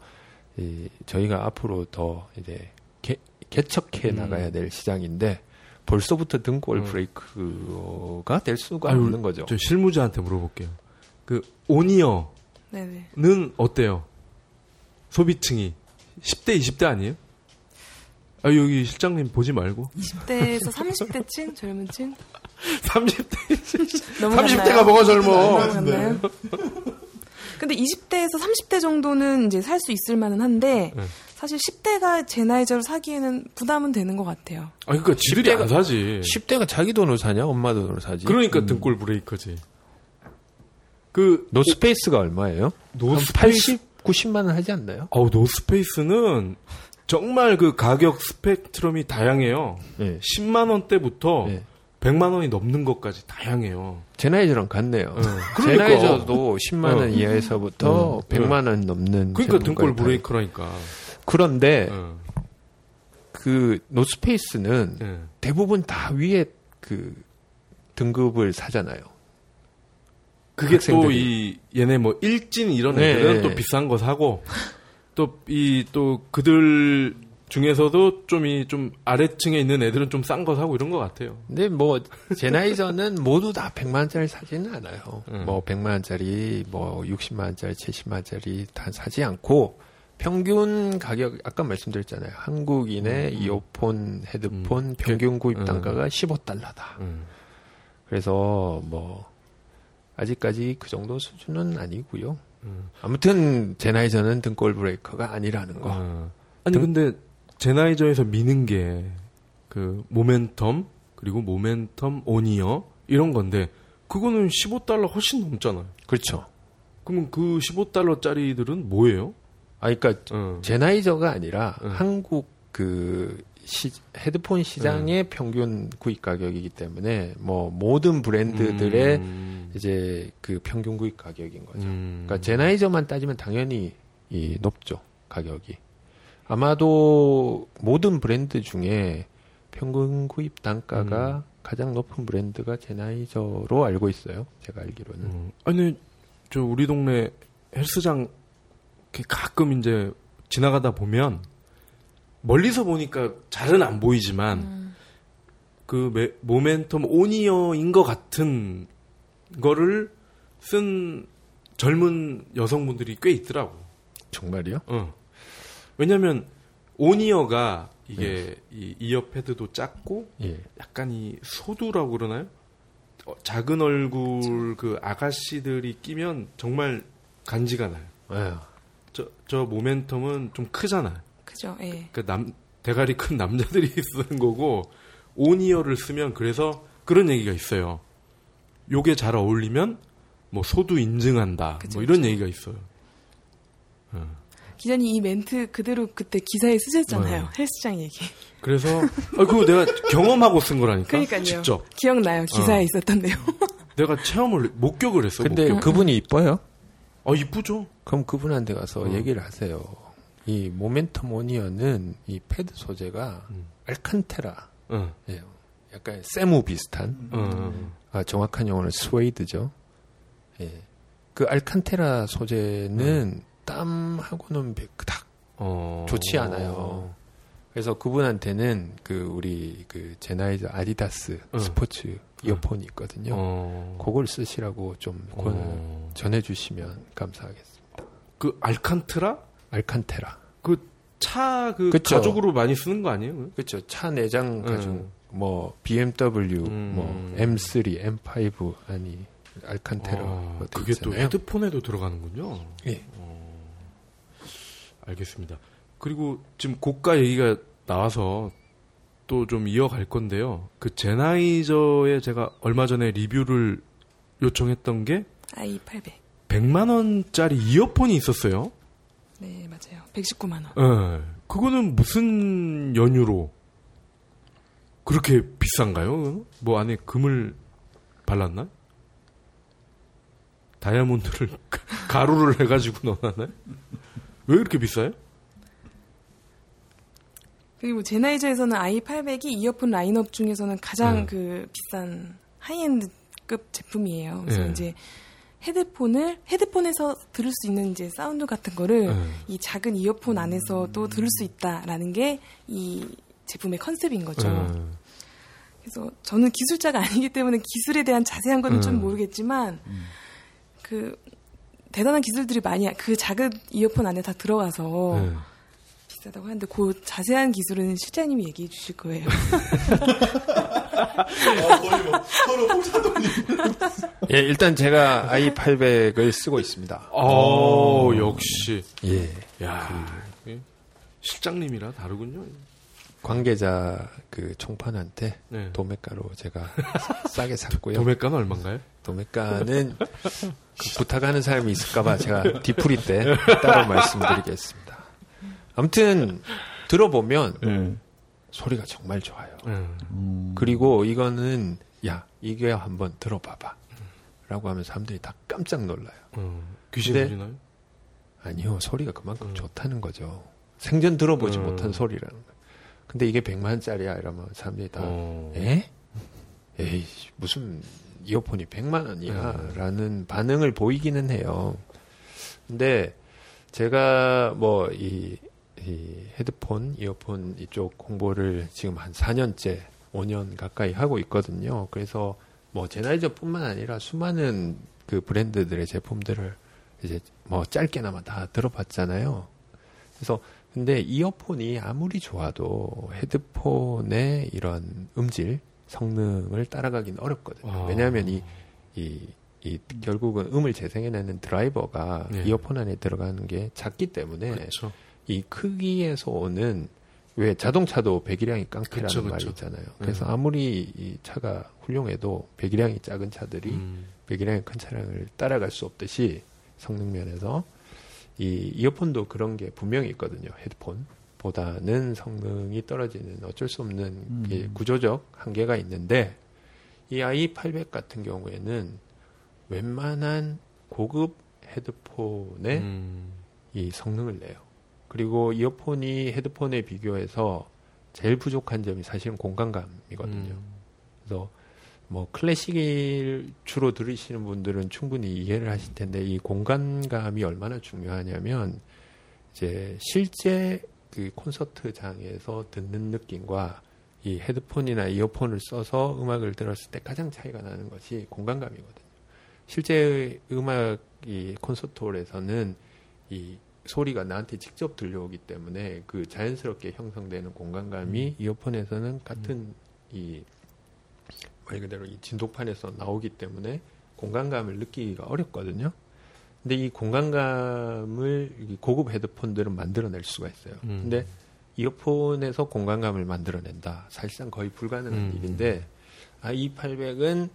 이 저희가 앞으로 더 이제 개, 개척해 음. 나가야 될 시장인데 벌써부터 등골 음. 브레이크가 될 수가 아유, 없는 거죠. 저 실무자한테 물어볼게요. 그 오니어는 네네. 어때요? 소비층이 10대 20대 아니에요? 아 여기 실장님 보지 말고 20대에서 30대층 젊은층 30대 너무 30대가 뭐가 젊어? 넘어갔나요? 근데 20대에서 30대 정도는 이제 살 수 있을 만은 한데 네. 사실 10대가 제 나이저로 사기에는 부담은 되는 것 같아요. 아 그러니까 지들이 10대가 안 사지. 10대가 자기 돈으로 사냐? 엄마 돈으로 사지? 그러니까 등골 브레이커지. 그 노스페이스가 얼마예요? 노스페이스 80, 90만 원 하지 않나요? 어우 노스페이스는 정말 그 가격 스펙트럼이 다양해요. 네. 10만 원대부터 네. 100만 원이 넘는 것까지 다양해요. 젠하이저랑 같네요. 어. (laughs) 그러니까. 젠하이저도 10만 원 어. 이하에서부터 어. 100만 원 넘는 그러니까 등골 다- 브레이커라니까. 그런데 어. 그 노스페이스는 예. 대부분 다 위에 그 등급을 사잖아요. 그게 또. 이 얘네 뭐 일진 이런 네, 애들은 네. 또 비싼 거 사고 또 이 또 그들 중에서도 좀이좀 아래층에 있는 애들은 좀 싼 거 사고 이런 것 같아요. 근데 뭐 제 나이저는 모두 다 100만 원짜리 사지는 않아요. 음. 뭐 100만 원짜리, 뭐 60만 원짜리, 70만 원짜리 다 사지 않고 평균 가격 아까 말씀드렸잖아요. 한국인의 이어폰, 헤드폰 음. 평균 구입 음. 단가가 15달러다. 음. 그래서 뭐 아직까지 그 정도 수준은 아니고요. 음. 아무튼 제나이저는 등골 브레이커가 아니라는 거. 어. 아니 근데 제나이저에서 미는 게 그 모멘텀 그리고 모멘텀 오니어 이런 건데 그거는 15달러 훨씬 넘잖아요. 그렇죠. 그러면 그 15달러짜리들은 뭐예요? 아, 그러니까 어. 제나이저가 아니라 음. 한국 그 시- 헤드폰 시장의 음. 평균 구입 가격이기 때문에 뭐 모든 브랜드들의 음. 이제 그 평균 구입 가격인 거죠. 음. 그러니까 제나이저만 따지면 당연히 이 높죠 가격이. 아마도 모든 브랜드 중에 평균 구입 단가가 음. 가장 높은 브랜드가 제나이저로 알고 있어요. 제가 알기로는. 음. 아니 저 우리 동네 헬스장 가끔 이제 지나가다 보면 멀리서 보니까 잘은 안 보이지만 음. 그 메- 모멘텀 오니어인 것 같은 거를 쓴 젊은 여성분들이 꽤 있더라고. 정말이요? 어. 왜냐면 오니어가 이게 이 이어 패드도 작고 예. 약간 이 소두라고 그러나요? 어, 작은 얼굴 그 아가씨들이 끼면 정말 간지가 나요. 아유, 저, 저 모멘텀은 좀 크잖아요. 그죠? 예. 그 남, 대가리 큰 남자들이 (laughs) 쓰는 거고, 오니어를 쓰면 그래서 그런 얘기가 있어요. 요게 잘 어울리면 뭐 소두 인증한다. 그쵸, 뭐 이런 그쵸. 얘기가 있어요. 기자님 이 멘트 그대로 그때 기사에 쓰셨잖아요. 네. 헬스장 얘기. 그래서, 아, 그거 내가 경험하고 쓴 거라니까. 그러니까요. 직접. 기억나요. 기사에 어. 있었던 내용. (laughs) 내가 체험을, 목격을 했어. 근데 목격. 그분이 이뻐요? 아, 이쁘죠? 그럼 그분한테 가서 어. 얘기를 하세요. 이 모멘텀 오니어는 이 패드 소재가 음. 알칸테라예요. 응. 약간 세무 비슷한. 어. 아, 정확한 용어는 스웨이드죠. 예. 그 알칸테라 소재는 땀하고는 배- 그닥 어. 좋지 않아요. 그래서 그분한테는 그 우리 그 제나이저 아디다스 응. 스포츠 이어폰이 있거든요. 어. 그걸 쓰시라고 좀 권- 어. 전해주시면 감사하겠습니다. 그 알칸트라? 알칸테라. 차그 그쵸. 가죽으로 많이 쓰는 거 아니에요? 그렇죠. 차 내장 가죽 음. 뭐 BMW 음. 뭐 M3, M5 아니 알칸테라 아, 것도 그게 또 있잖아요. 헤드폰에도 들어가는군요. 예. 알겠습니다. 그리고 지금 고가 얘기가 나와서 또 좀 이어갈 건데요. 그 제나이저에 제가 얼마 전에 리뷰를 요청했던 게 아이 800. 100만 원짜리 이어폰이 있었어요. 네, 맞아요. 119만 원. 예. 그거는 무슨 연유로 그렇게 비싼가요? 뭐 안에 금을 발랐나? 다이아몬드를 (laughs) 가루를 해가지고 넣어놨나요? 왜 이렇게 비싸요? 그리고 젠하이저에서는 i800이 이어폰 라인업 중에서는 가장 네. 그 비싼 high-end급 제품이에요. 그래서 네. 이제 헤드폰을 헤드폰에서 들을 수 있는 이제 사운드 같은 거를 네. 이 작은 이어폰 안에서도 들을 수 있다라는 게 이 제품의 컨셉인 거죠. 예. 그래서 저는 기술자가 (laughs) 아니기 때문에 기술에 대한 자세한 거는 좀 음. 모르겠지만 그 대단한 기술들이 많이 그 작은 이어폰 안에 다 들어가서 예. 비싸다고 하는데 그 자세한 기술은 실장님이 얘기해 주실 거예요. 어, 뭐 서로. 예, 일단 제가 i800을 쓰고 있습니다. 어, 역시. 예. 야, 예. 실장님이라 다르군요. 관계자 그 총판한테 네. 도매가로 제가 싸게 샀고요. 도매가는 얼마인가요? 도매가는 그 부탁하는 사람이 있을까봐 제가 디프리 때 따로 말씀드리겠습니다. 아무튼 들어보면 예. 소리가 정말 좋아요. 음. 음. 그리고 이거는 야 이게 한번 들어봐봐 라고 하면 사람들이 다 깜짝 놀라요. 음. 귀신 들리나요? 아니요 소리가 그만큼 음. 좋다는 거죠. 생전 들어보지 음. 못한 소리라는 거예요. 근데 이게 100만 원짜리야 이러면 사람들이 다 어. 에? 에이 무슨 이어폰이 100만 원이야 음. 라는 반응을 보이기는 해요. 근데 제가 뭐 이 헤드폰, 이어폰 이쪽 공부를 지금 한 4년째, 5년 가까이 하고 있거든요. 그래서 뭐 제나이저뿐만 아니라 수많은 그 브랜드들의 제품들을 이제 뭐 짧게나마 다 들어봤잖아요. 그래서 근데 이어폰이 아무리 좋아도 헤드폰의 이런 음질, 성능을 따라가기는 어렵거든요. 아. 왜냐하면 이, 이, 이 결국은 음을 재생해내는 드라이버가 네. 이어폰 안에 들어가는 게 작기 때문에 그렇죠. 이 크기에서 오는 왜 자동차도 배기량이 깡패라는 그쵸, 그쵸. 말이 있잖아요. 그래서 네. 아무리 이 차가 훌륭해도 배기량이 작은 차들이 음. 배기량이 큰 차량을 따라갈 수 없듯이 성능 면에서 이 이어폰도 그런 게 분명히 있거든요. 헤드폰 보다는 성능이 떨어지는 어쩔 수 없는 음. 이 구조적 한계가 있는데 이 i800 같은 경우에는 웬만한 고급 헤드폰의 음. 이 성능을 내요. 그리고 이어폰이 헤드폰에 비교해서 제일 부족한 점이 사실은 공간감이거든요. 음. 그래서 뭐 클래식을 주로 들으시는 분들은 충분히 이해를 하실 텐데 이 공간감이 얼마나 중요하냐면 이제 실제 그 콘서트장에서 듣는 느낌과 이 헤드폰이나 이어폰을 써서 음악을 들었을 때 가장 차이가 나는 것이 공간감이거든요. 실제 음악이 콘서트홀에서는 이 소리가 나한테 직접 들려오기 때문에 그 자연스럽게 형성되는 공간감이 이어폰에서는 같은 이말 그대로 이 진동판에서 나오기 때문에 공간감을 느끼기가 어렵거든요. 근데 이 공간감을 이 고급 헤드폰들은 만들어낼 수가 있어요. 음. 근데 이어폰에서 공간감을 만들어낸다. 사실상 거의 불가능한 음. 일인데 i800은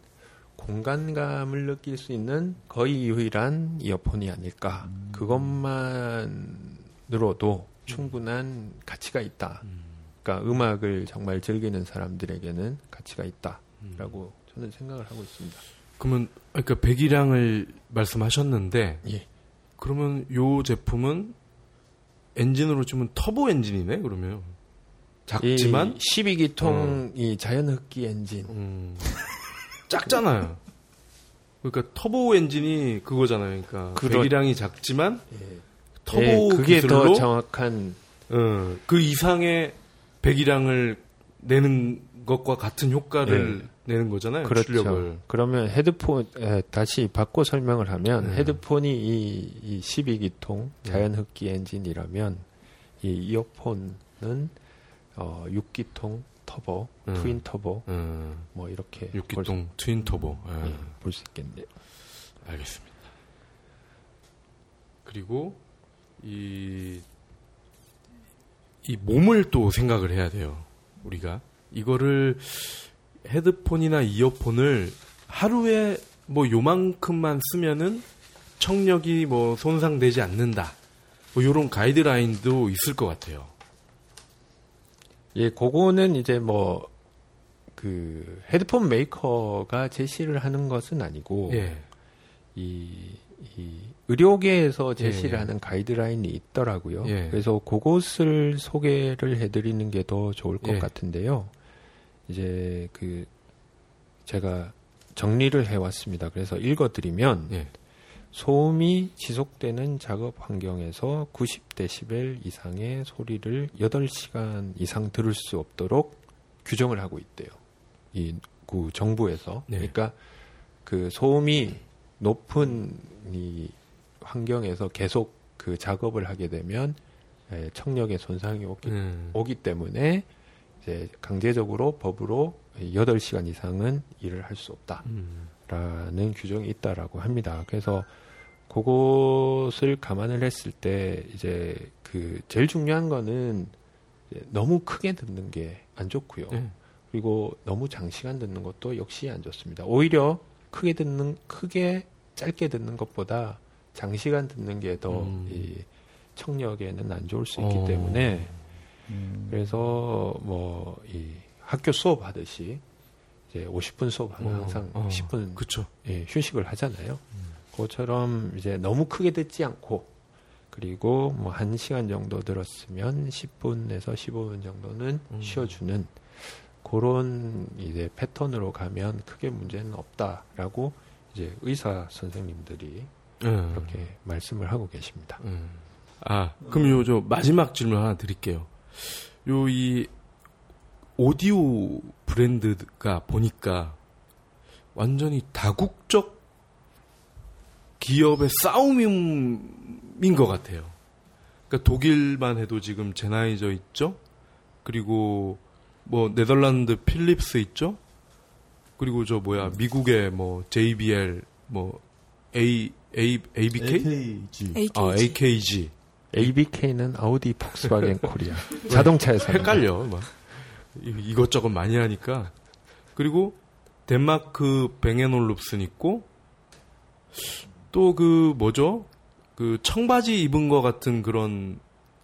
공간감을 느낄 수 있는 거의 유일한 이어폰이 아닐까. 그것만으로도 충분한 가치가 있다. 음. 그러니까 음악을 정말 즐기는 사람들에게는 가치가 음. 있다라고 저는 생각을 하고 있습니다. 그러면 그러니까 배기량을 말씀하셨는데 예. 그러면 요 제품은 엔진으로 치면 터보 엔진이네 그러면 작지만 12기통 이 자연 흡기 엔진. 음, 작잖아요. 그러니까 터보 엔진이 그거잖아요. 그러니까 그렇- 배기량이 작지만 예. 터보 예, 그게 기술로 더 정확한 어, 그 이상의 배기량을 내는 것과 같은 효과를 내는 거잖아요. 그렇죠. 출력을. 그러면 헤드폰 에, 다시 바꿔 설명을 하면 네. 헤드폰이 이, 이 12기통 네. 자연 흡기 엔진이라면 이 이어폰은 어, 6기통 터보, 음. 트윈 터보 음, 뭐 이렇게 6기통 트윈 터보. 예, 볼수 있겠네요. 알겠습니다. 그리고 이, 이 몸을 또 생각을 해야 돼요. 우리가 이거를 헤드폰이나 이어폰을 하루에 뭐 요만큼만 쓰면은 청력이 뭐 손상되지 않는다. 뭐 요런 가이드라인도 있을 것 같아요. 예, 그거는 이제 뭐, 그, 헤드폰 메이커가 제시를 하는 것은 아니고, 예. 이, 이, 의료계에서 제시를 예, 예. 하는 가이드라인이 있더라고요. 예. 그래서 그것을 소개를 해드리는 게 더 좋을 것 예. 같은데요. 이제 그, 제가 정리를 해왔습니다. 그래서 읽어드리면, 예. 소음이 지속되는 작업 환경에서 90데시벨 이상의 소리를 8시간 이상 들을 수 없도록 규정을 하고 있대요. 이, 그 정부에서. 네. 그러니까 그 소음이 높은 이 환경에서 계속 그 작업을 하게 되면 예, 청력에 손상이 오기, 음. 오기 때문에 이제 강제적으로 법으로 8시간 이상은 일을 할수 음. 없다라는 규정이 있다라고 합니다. 그래서 그것을 감안을 했을 때 이제 그 제일 중요한 거는 너무 크게 듣는 게 안 좋고요. 네. 그리고 너무 장시간 듣는 것도 역시 안 좋습니다. 오히려 크게 듣는 크게 짧게 듣는 것보다 장시간 듣는 게더 음. 이 청력에는 안 좋을 수 있기 어. 때문에 음. 그래서 뭐 이 학교 수업 하듯이 이제 50분 수업하면 어, 항상 어. 10분 그쵸. 예, 휴식을 하잖아요. 음. 그것처럼 이제 너무 크게 듣지 않고 그리고 뭐 한 시간 정도 들었으면 10분에서 15분 정도는 음. 쉬어주는 그런 이제 패턴으로 가면 크게 문제는 없다라고 이제 의사 선생님들이 예. 그렇게 말씀을 하고 계십니다. 음. 아, 그럼 요, 저, 마지막 질문 하나 드릴게요. 요, 이, 오디오 브랜드가 보니까 완전히 다국적 기업의 싸움인 것 같아요. 그러니까 독일만 해도 지금 제나이저 있죠? 그리고 뭐 네덜란드 필립스 있죠? 그리고 저 뭐야 미국의 뭐 JBL 뭐 A A ABK AKG. AKG. 아 AKG ABK는 아우디 폭스바겐 코리아 자동차에서 헷갈려 막 이- 이것저것 많이 하니까 그리고 덴마크 뱅앤올룹슨 있고 또 그 뭐죠? 그 청바지 입은 것 같은 그런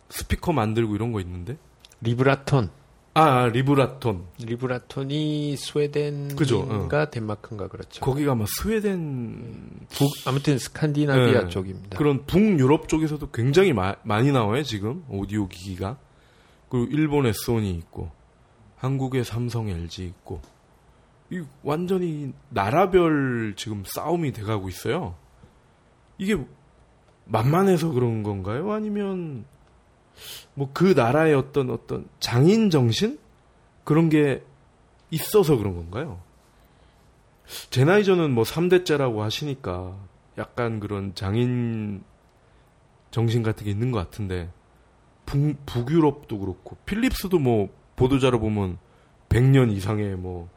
스피커 만들고 이런 거 있는데? 리브라톤. 아, 아, 리브라톤. 리브라톤이 스웨덴인가 그죠, 덴마크인가 그렇죠. 거기가 막 스웨덴 북 아무튼 스칸디나비아 네. 쪽입니다. 그런 북유럽 쪽에서도 굉장히 마- 많이 나와요 지금 오디오 기기가. 그리고 일본의 소니 있고 한국의 삼성 LG 있고. 이 완전히 나라별 지금 싸움이 돼가고 있어요 이게 만만해서 그런 건가요? 아니면 뭐 그 나라의 어떤 어떤 장인 정신? 그런 게 있어서 그런 건가요? 제 나이 저는 뭐 3대째라고 하시니까 약간 그런 장인 정신 같은 게 있는 것 같은데 북, 북유럽도 그렇고 필립스도 뭐 보도자료 보면 100년 이상의 뭐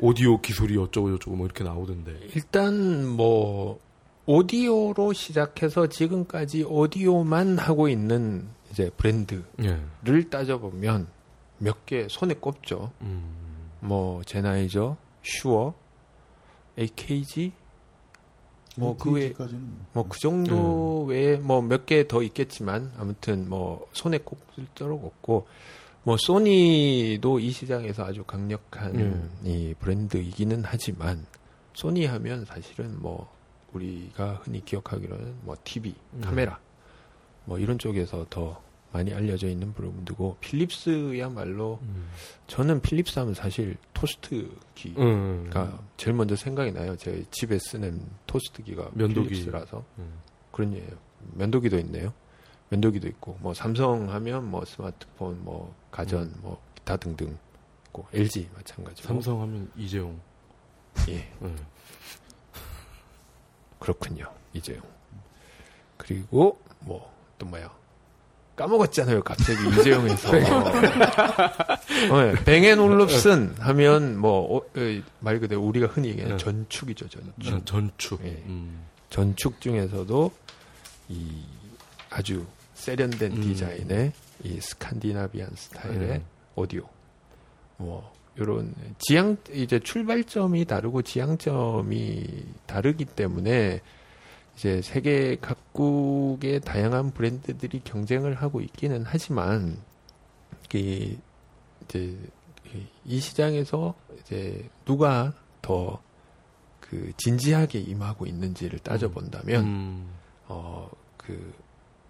오디오 기술이 어쩌고 저쩌고 뭐 이렇게 나오던데. 일단 뭐 오디오로 시작해서 지금까지 오디오만 하고 있는 이제 브랜드를 예. 따져보면 몇 개 손에 꼽죠. 음. 뭐 제나이저, 슈어, AKG 뭐 그 외에 AKG까지는 뭐그 정도 음. 외에 뭐 몇 개 더 있겠지만 아무튼 뭐 손에 꼽을 도록 없고 뭐 소니도 이 시장에서 아주 강력한 음. 이 브랜드이기는 하지만 소니 하면 사실은 뭐 우리가 흔히 기억하기로는 뭐 TV, 음. 카메라 뭐 이런 쪽에서 더 많이 알려져 있는 브랜드고 필립스야말로 음. 저는 필립스 하면 사실 토스트기가 음. 제일 먼저 생각이 나요. 제 집에 쓰는 토스트기가 면도기. 필립스라서 음. 그런 예 면도기도 있네요. 면도기도 있고 뭐 삼성 하면 뭐 스마트폰 뭐 가전 뭐 기타 등등 있고 LG 마찬가지고 삼성 하면 이재용 예 음. 그렇군요 이재용 그리고 뭐 또 뭐야 까먹었잖아요 갑자기 이재용에서 (laughs) 어, 예. 뱅앤 올롭슨 하면 뭐말 그대로 우리가 흔히 얘기하는 네. 전축이죠 전축 전- 전축 예. 음. 전축 중에서도 이 아주 세련된 음. 디자인의 이 스칸디나비안 스타일의 음. 오디오 뭐 요런 지향 이제 출발점이 다르고 지향점이 다르기 때문에 이제 세계 각국의 다양한 브랜드들이 경쟁을 하고 있기는 하지만 이 이제 이 시장에서 이제 누가 더 그 진지하게 임하고 있는지를 따져본다면 음. 어그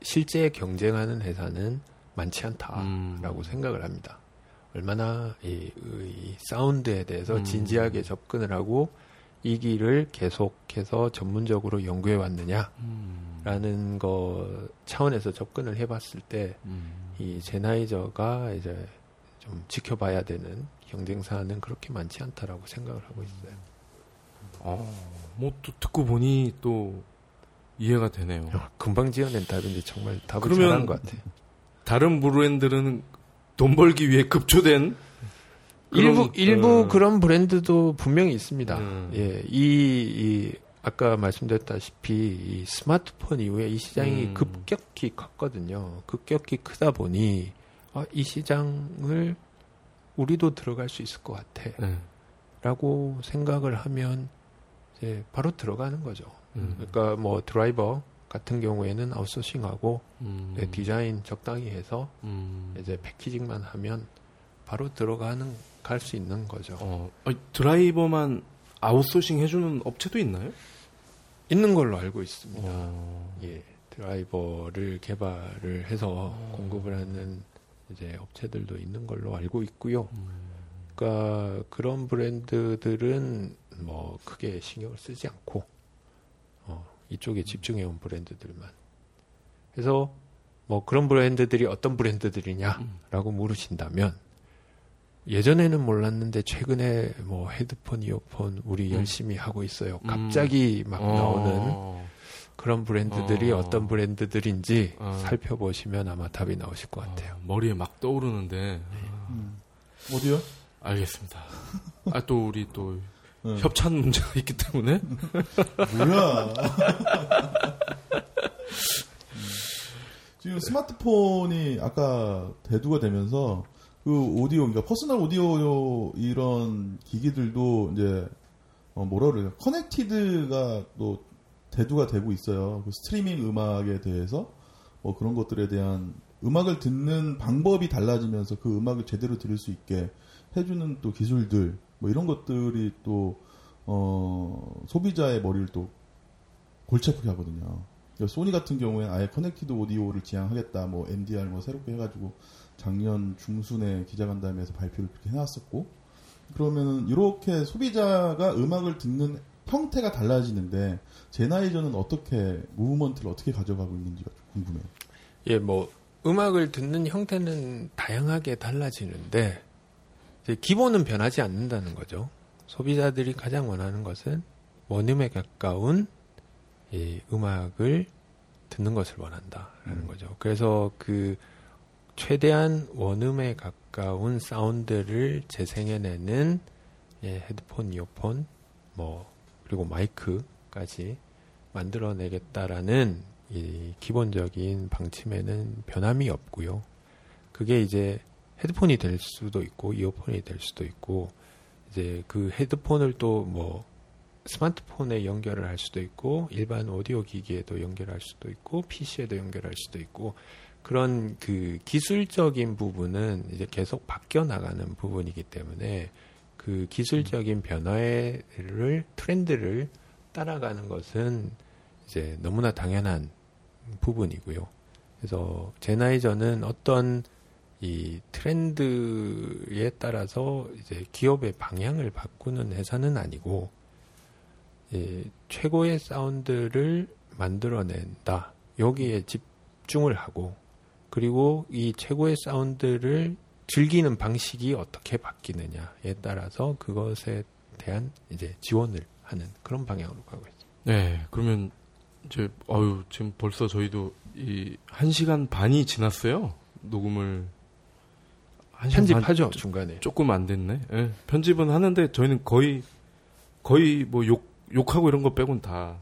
실제 경쟁하는 회사는 많지 않다라고 음. 생각을 합니다. 얼마나 이, 이 사운드에 대해서 음. 진지하게 접근을 하고 이 길을 계속해서 전문적으로 연구해 왔느냐라는 음. 거 차원에서 접근을 해봤을 때 음. 이 제나이저가 이제 좀 지켜봐야 되는 경쟁사는 그렇게 많지 않다라고 생각을 하고 있어요. 어, 뭐또 듣고 보니 또 이해가 되네요. 야, 금방 지어낸 답인데 정말 답을 그러면 잘한 것 같아요. 다른 브랜드는 돈 벌기 위해 급조된 일부 그런, 일부 어, 그런 브랜드도 분명히 있습니다. 음. 예, 이, 이 아까 말씀드렸다시피 이 스마트폰 이후에 이 시장이 음. 급격히 컸거든요. 급격히 크다 보니 아, 이 시장을 우리도 들어갈 수 있을 것 같아 라고 네. 생각을 하면 이제 바로 들어가는 거죠. 음. 그러니까 뭐 드라이버 같은 경우에는 아웃소싱하고 음. 네, 디자인 적당히 해서 음. 이제 패키징만 하면 바로 들어가는 갈 수 있는 거죠. 어, 드라이버만 아웃소싱 해주는 업체도 있나요? 있는 걸로 알고 있습니다. 어. 예, 드라이버를 개발을 해서 공급을 하는 이제 업체들도 있는 걸로 알고 있고요. 음. 그러니까 그런 브랜드들은 뭐 크게 신경을 쓰지 않고 어, 이쪽에 집중해 온 브랜드들만. 그래서 뭐 그런 브랜드들이 어떤 브랜드들이냐라고 물으신다면 예전에는 몰랐는데 최근에 뭐 헤드폰, 이어폰 우리 음. 열심히 하고 있어요. 음. 갑자기 막 나오는 어. 그런 브랜드들이 어. 어. 떤 브랜드들인지 어. 살펴보시면 아마 답이 나오실 것 같아요. 어, 머리에 막 떠오르는데 음. 어디요? 알겠습니다. 아 또 우리 또 네. 협찬 문제가 있기 때문에 뭐야? (laughs) 음. 지금 스마트폰이 아까 대두가 되면서 그 오디오, 그러니까 personal 오디오 이런 기기들도 이제 어 뭐라 그래요? connected가 또 대두가 되고 있어요. 그 스트리밍 음악에 대해서 뭐 그런 것들에 대한 음악을 듣는 방법이 달라지면서 그 음악을 제대로 들을 수 있게 해주는 또 기술들 뭐 이런 것들이 또 어, 소비자의 머리를 또 골치 아프게 하거든요. 소니 같은 경우에 아예 connected 오디오를 지향하겠다, 뭐 NDR 뭐 새롭게 해가지고 작년 중순에 기자간담회에서 발표를 그렇게 해놨었고, 그러면은 이렇게 소비자가 음악을 듣는 형태가 달라지는데 제나이저는 어떻게 무브먼트를 어떻게 가져가고 있는지가 좀 궁금해요. 예, 뭐 음악을 듣는 형태는 다양하게 달라지는데 기본은 변하지 않는다는 거죠. 소비자들이 가장 원하는 것은 원음에 가까운 이 음악을 듣는 것을 원한다라는 음. 거죠. 그래서 그 최대한 원음에 가까운 사운드를 재생해내는 예, 헤드폰, 이어폰, 뭐 그리고 마이크까지 만들어내겠다라는 이 기본적인 방침에는 변함이 없고요. 그게 이제 헤드폰이 될 수도 있고 이어폰이 될 수도 있고 이제 그 헤드폰을 또 뭐 스마트폰에 연결을 할 수도 있고 일반 오디오 기기에도 연결할 수도 있고 PC에도 연결할 수도 있고 그런 그 기술적인 부분은 이제 계속 바뀌어 나가는 부분이기 때문에 그 기술적인 변화를 트렌드를 따라가는 것은 이제 너무나 당연한 부분이고요. 그래서 제 나이 저는 어떤 이 트렌드에 따라서 이제 기업의 방향을 바꾸는 회사는 아니고 예, 최고의 사운드를 만들어낸다. 여기에 집중을 하고 그리고 이 최고의 사운드를 즐기는 방식이 어떻게 바뀌느냐에 따라서 그것에 대한 이제 지원을 하는 그런 방향으로 가고 있습니다. 네 그러면 이제 어유 지금 벌써 저희도 이 한 시간 반이 지났어요 녹음을 편집하죠 중간에. 조금 안 됐네. 예, 편집은 하는데 저희는 거의 거의 뭐 욕 욕하고 이런 거 빼곤 다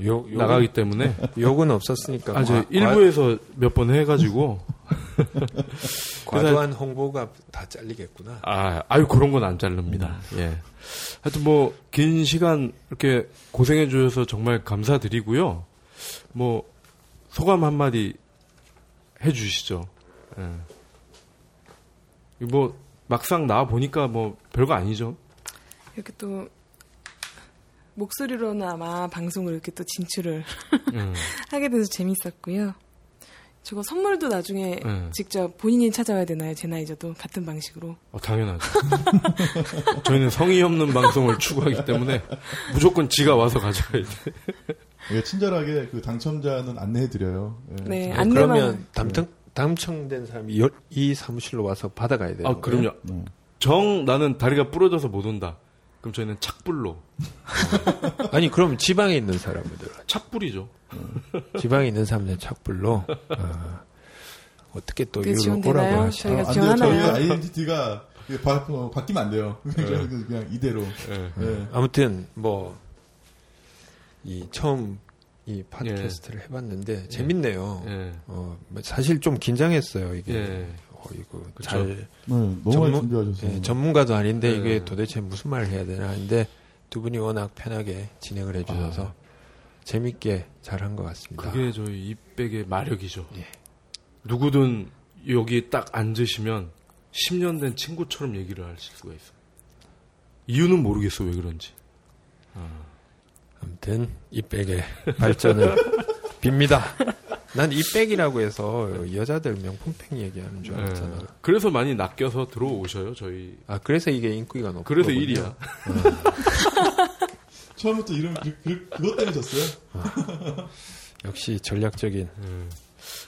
요, 욕은, 나가기 때문에 욕은 없었으니까 아, 저 과- 일부에서 몇 번 해가지고 과, (laughs) 과도한 홍보가 다 잘리겠구나. 아 아유 그런 건안 자릅니다. 예. 하여튼 뭐 긴 시간 이렇게 고생해 주셔서 정말 감사드리고요. 뭐 소감 한 마디 해주시죠. 예. 뭐 막상 나와 보니까 뭐 별거 아니죠. 이렇게 또 목소리로나마 방송을 이렇게 또 진출을 (laughs) 음. 하게 돼서 재밌었고요. 저거 선물도 나중에 네. 직접 본인이 찾아와야 되나요? 제나 이저도 같은 방식으로. 어, 당연하죠. (laughs) 저희는 성의 없는 방송을 추구하기 때문에 무조건 지가 와서 가져가야 돼. 예, 친절하게 그 당첨자는 안내해 드려요. 예. 네, 어, 안내만- 그러면 당첨, 당첨된 사람이 여- 이 사무실로 와서 받아가야 돼요. 아, 그럼요. 네. 정 나는 다리가 부러져서 못 온다. 그럼 저희는 착불로. (laughs) 아니 그럼 지방에 있는 사람들 착불이죠. 지방에 있는 사람들 착불로 아, 어떻게 또 지원되나요? 오라고 하시 저희가 아, 안 돼요. 지원하나요? 저희 아이덴티티가 바, 어, 바뀌면 안 돼요. (laughs) 그냥, 그냥 이대로. 예. 예. 아무튼 뭐 이 처음 이 팟캐스트를 해봤는데 재밌네요. 예. 어, 사실 좀 긴장했어요 이게. 예. 어, 이거 그쵸. 잘 네, 전문- 준비하셨어요. 예, 전문가도 아닌데 네. 이게 도대체 무슨 말을 해야 되나 하는데 두 분이 워낙 편하게 진행을 해주셔서 아. 재밌게 잘 한 것 같습니다. 그게 저희 이백의 마력이죠. 예. 누구든 여기 딱 앉으시면 10년 된 친구처럼 얘기를 하실 수가 있어요. 이유는 모르겠어 왜 그런지. 아 무튼 이백의 (laughs) 발전을 빕니다. 난 이백이라고 해서 여자들 명품팩 얘기하는 줄 알았잖아. 예. 그래서 많이 낚여서 들어오셔요 저희. 아 그래서 이게 인기가 높고 그래서 일이야 처음부터 이름 그, 그, 그것 때문에 졌어요. 역시 전략적인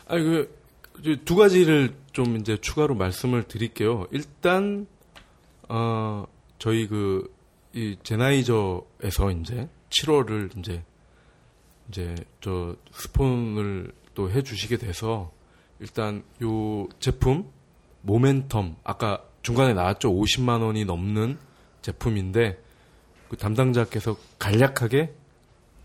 아니 그, 이제 두 가지를 좀 이제 추가로 말씀을 드릴게요. 일단 어 저희 그 이 제나이저에서 이제 7월을 이제 이제 저 스폰을 또 해주시게 돼서 일단 요 제품 모멘텀 아까 중간에 나왔죠 50만 원이 넘는 제품인데 그 담당자께서 간략하게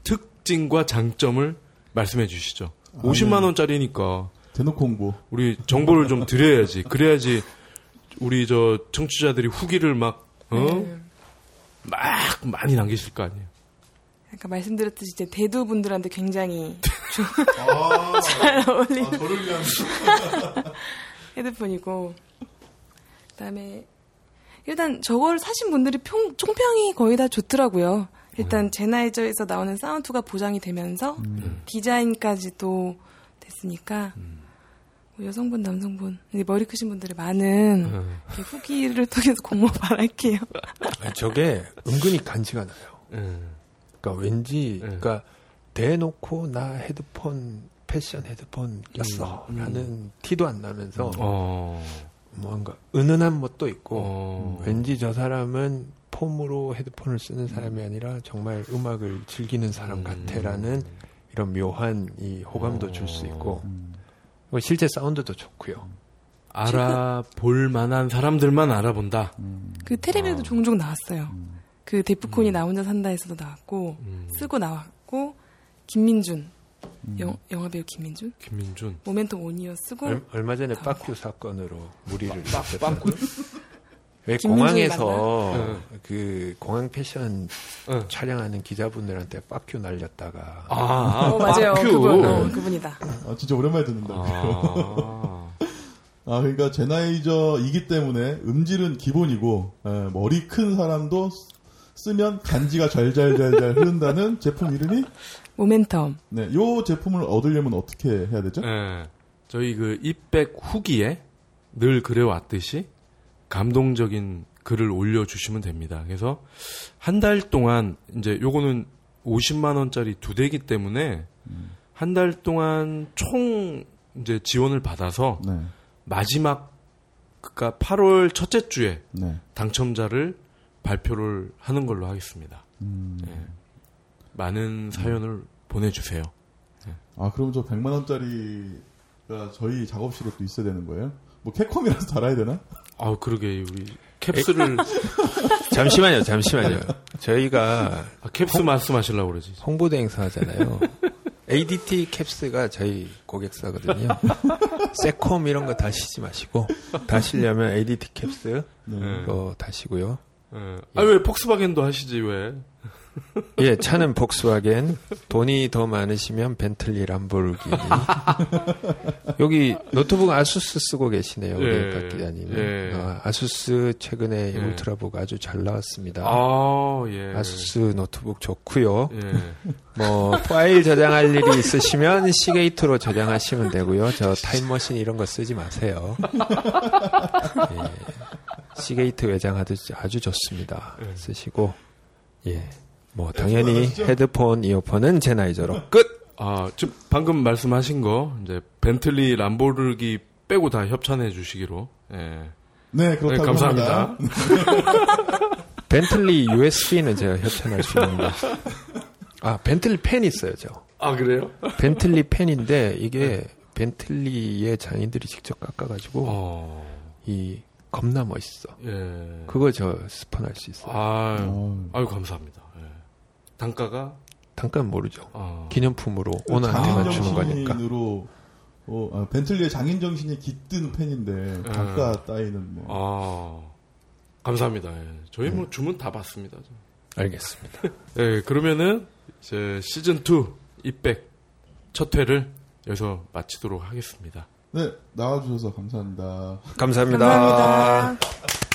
특징과 장점을 말씀해 주시죠. 50만 원짜리니까 대놓고 홍보. 우리 정보를 좀 드려야지. 그래야지 우리 저 청취자들이 후기를 막 어? 네. 막 많이 남기실 거 아니에요. 아까 말씀드렸듯이 이제 대두 분들한테 굉장히 아, (laughs) 잘 어울리는 아, 저를 위한. (laughs) 헤드폰이고 그다음에 일단 저걸 사신 분들이 평, 총평이 거의 다 좋더라고요. 일단 제나이저에서 나오는 사운드가 보장이 되면서 디자인까지도 됐으니까 뭐 여성분, 남성분, 머리 크신 분들의 많은 이렇게 후기를 통해서 공모 바랄게요. 저게 은근히 간지가 나요. 음. 그러니까 왠지 네. 그러니까 대놓고 나 헤드폰 패션 헤드폰 꼈어 음. 라는 티도 안 나면서 어. 뭔가 은은한 멋도 있고 어. 음, 왠지 저 사람은 폼으로 헤드폰을 쓰는 사람이 아니라 정말 음악을 즐기는 사람 음. 같아라는 이런 묘한 이 호감도 어. 줄수 있고 음. 그리고 실제 사운드도 좋고요. 알아볼 만한 사람들만 알아본다. 음. 그 텔레비도 아. 종종 나왔어요. 그 데프콘이 음. 나 혼자 산다에서도 나왔고 음. 쓰고 나왔고 김민준 음. 영, 영화배우 김민준 김민준. 모멘텀 오니어 쓰고 얼, 얼마 전에 다 빠큐 사건으로 무리를. 빵꾸? (laughs) 왜 공항에서 만나? 그 공항 패션 응. 촬영하는 기자분들한테 빠큐 날렸다가 아, 아, 어 맞아요. 그분 어, 그분이다. 아, 진짜 오랜만에 듣는다. 아. 아, 그러니까 제나이저이기 때문에 음질은 기본이고 에, 머리 큰 사람도 쓰- 쓰면 간지가 잘잘잘잘 흐른다는 (laughs) 제품 이름이 모멘텀 네, 요 제품을 얻으려면 어떻게 해야 되죠? 예. 저희 그 이백 후기에 늘 그래왔듯이 감동적인 글을 올려주시면 됩니다. 그래서 한 달 동안 이제 요거는 50만 원짜리 두 대기 때문에 한달 동안 총 이제 지원을 받아서 네, 마지막 그니까 8월 첫째 주에 네. 당첨자를 발표를 하는 걸로 하겠습니다. 음. 예. 많은 사연을 보내주세요. 아, 그럼 저 100만 원짜리가 저희 작업실에 또 있어야 되는 거예요? 뭐 세콤이라도 달아야 되나? 아 그러게 우리 캡스를 (laughs) 잠시만요, 잠시만요. 저희가 아, 캡스 말씀하시려고 그러지. 홍보대행사 하잖아요. ADT 캡스가 저희 고객사거든요. 세콤 이런 거 다시지 마시고 다시려면 ADT 캡스로 네. 다시고요. 예. 아 왜 폭스바겐도 하시지 왜? (laughs) 예, 차는 폭스바겐, 돈이 더 많으시면 벤틀리 람보르기니. (laughs) 여기 노트북 아수스 쓰고 계시네요, 우리 예, 박 기자님. 예. 아, 아수스 최근에 예. 울트라북 아주 잘 나왔습니다. 아 예. 아수스 노트북 좋고요. 예. 뭐 파일 저장할 일이 있으시면 시게이트로 저장하시면 되고요. 저 타임머신 이런 거 쓰지 마세요. (laughs) 예. 시게이트 외장 하드디스크 아주 좋습니다. 예. 쓰시고 예. 뭐 당연히 헤드폰, 이어폰은 젠하이저로 끝. 아 지금 방금 말씀하신 거 이제 벤틀리 람보르기니 빼고 다 협찬해 주시기로. 예. 네, 네, 그렇다고 감사합니다. 합니다. (laughs) 벤틀리 USB는 제가 협찬할 수 있는데. 아, 벤틀리 펜 있어요, 저. 아 그래요? 벤틀리 펜인데 이게 벤틀리의 장인들이 직접 깎아가지고 어. 이 겁나 멋있어. 예. 그거 저 스폰할 수 있어요. 아유, 어, 아유 감사합니다. 예. 단가가 단가는 모르죠. 어. 기념품으로 그 오너한테만 주는 거니까. 어, 아, 벤틀리의 장인 정신이 깃든 팬인데 예. 단가 따위는 뭐 아 감사합니다. 예. 저희 뭐 주문 다 받습니다. 알겠습니다. (laughs) 예, 그러면은 이제 시즌 2 입백 첫 회를 여기서 마치도록 하겠습니다. 네 나와주셔서 감사합니다. 감사합니다. 감사합니다.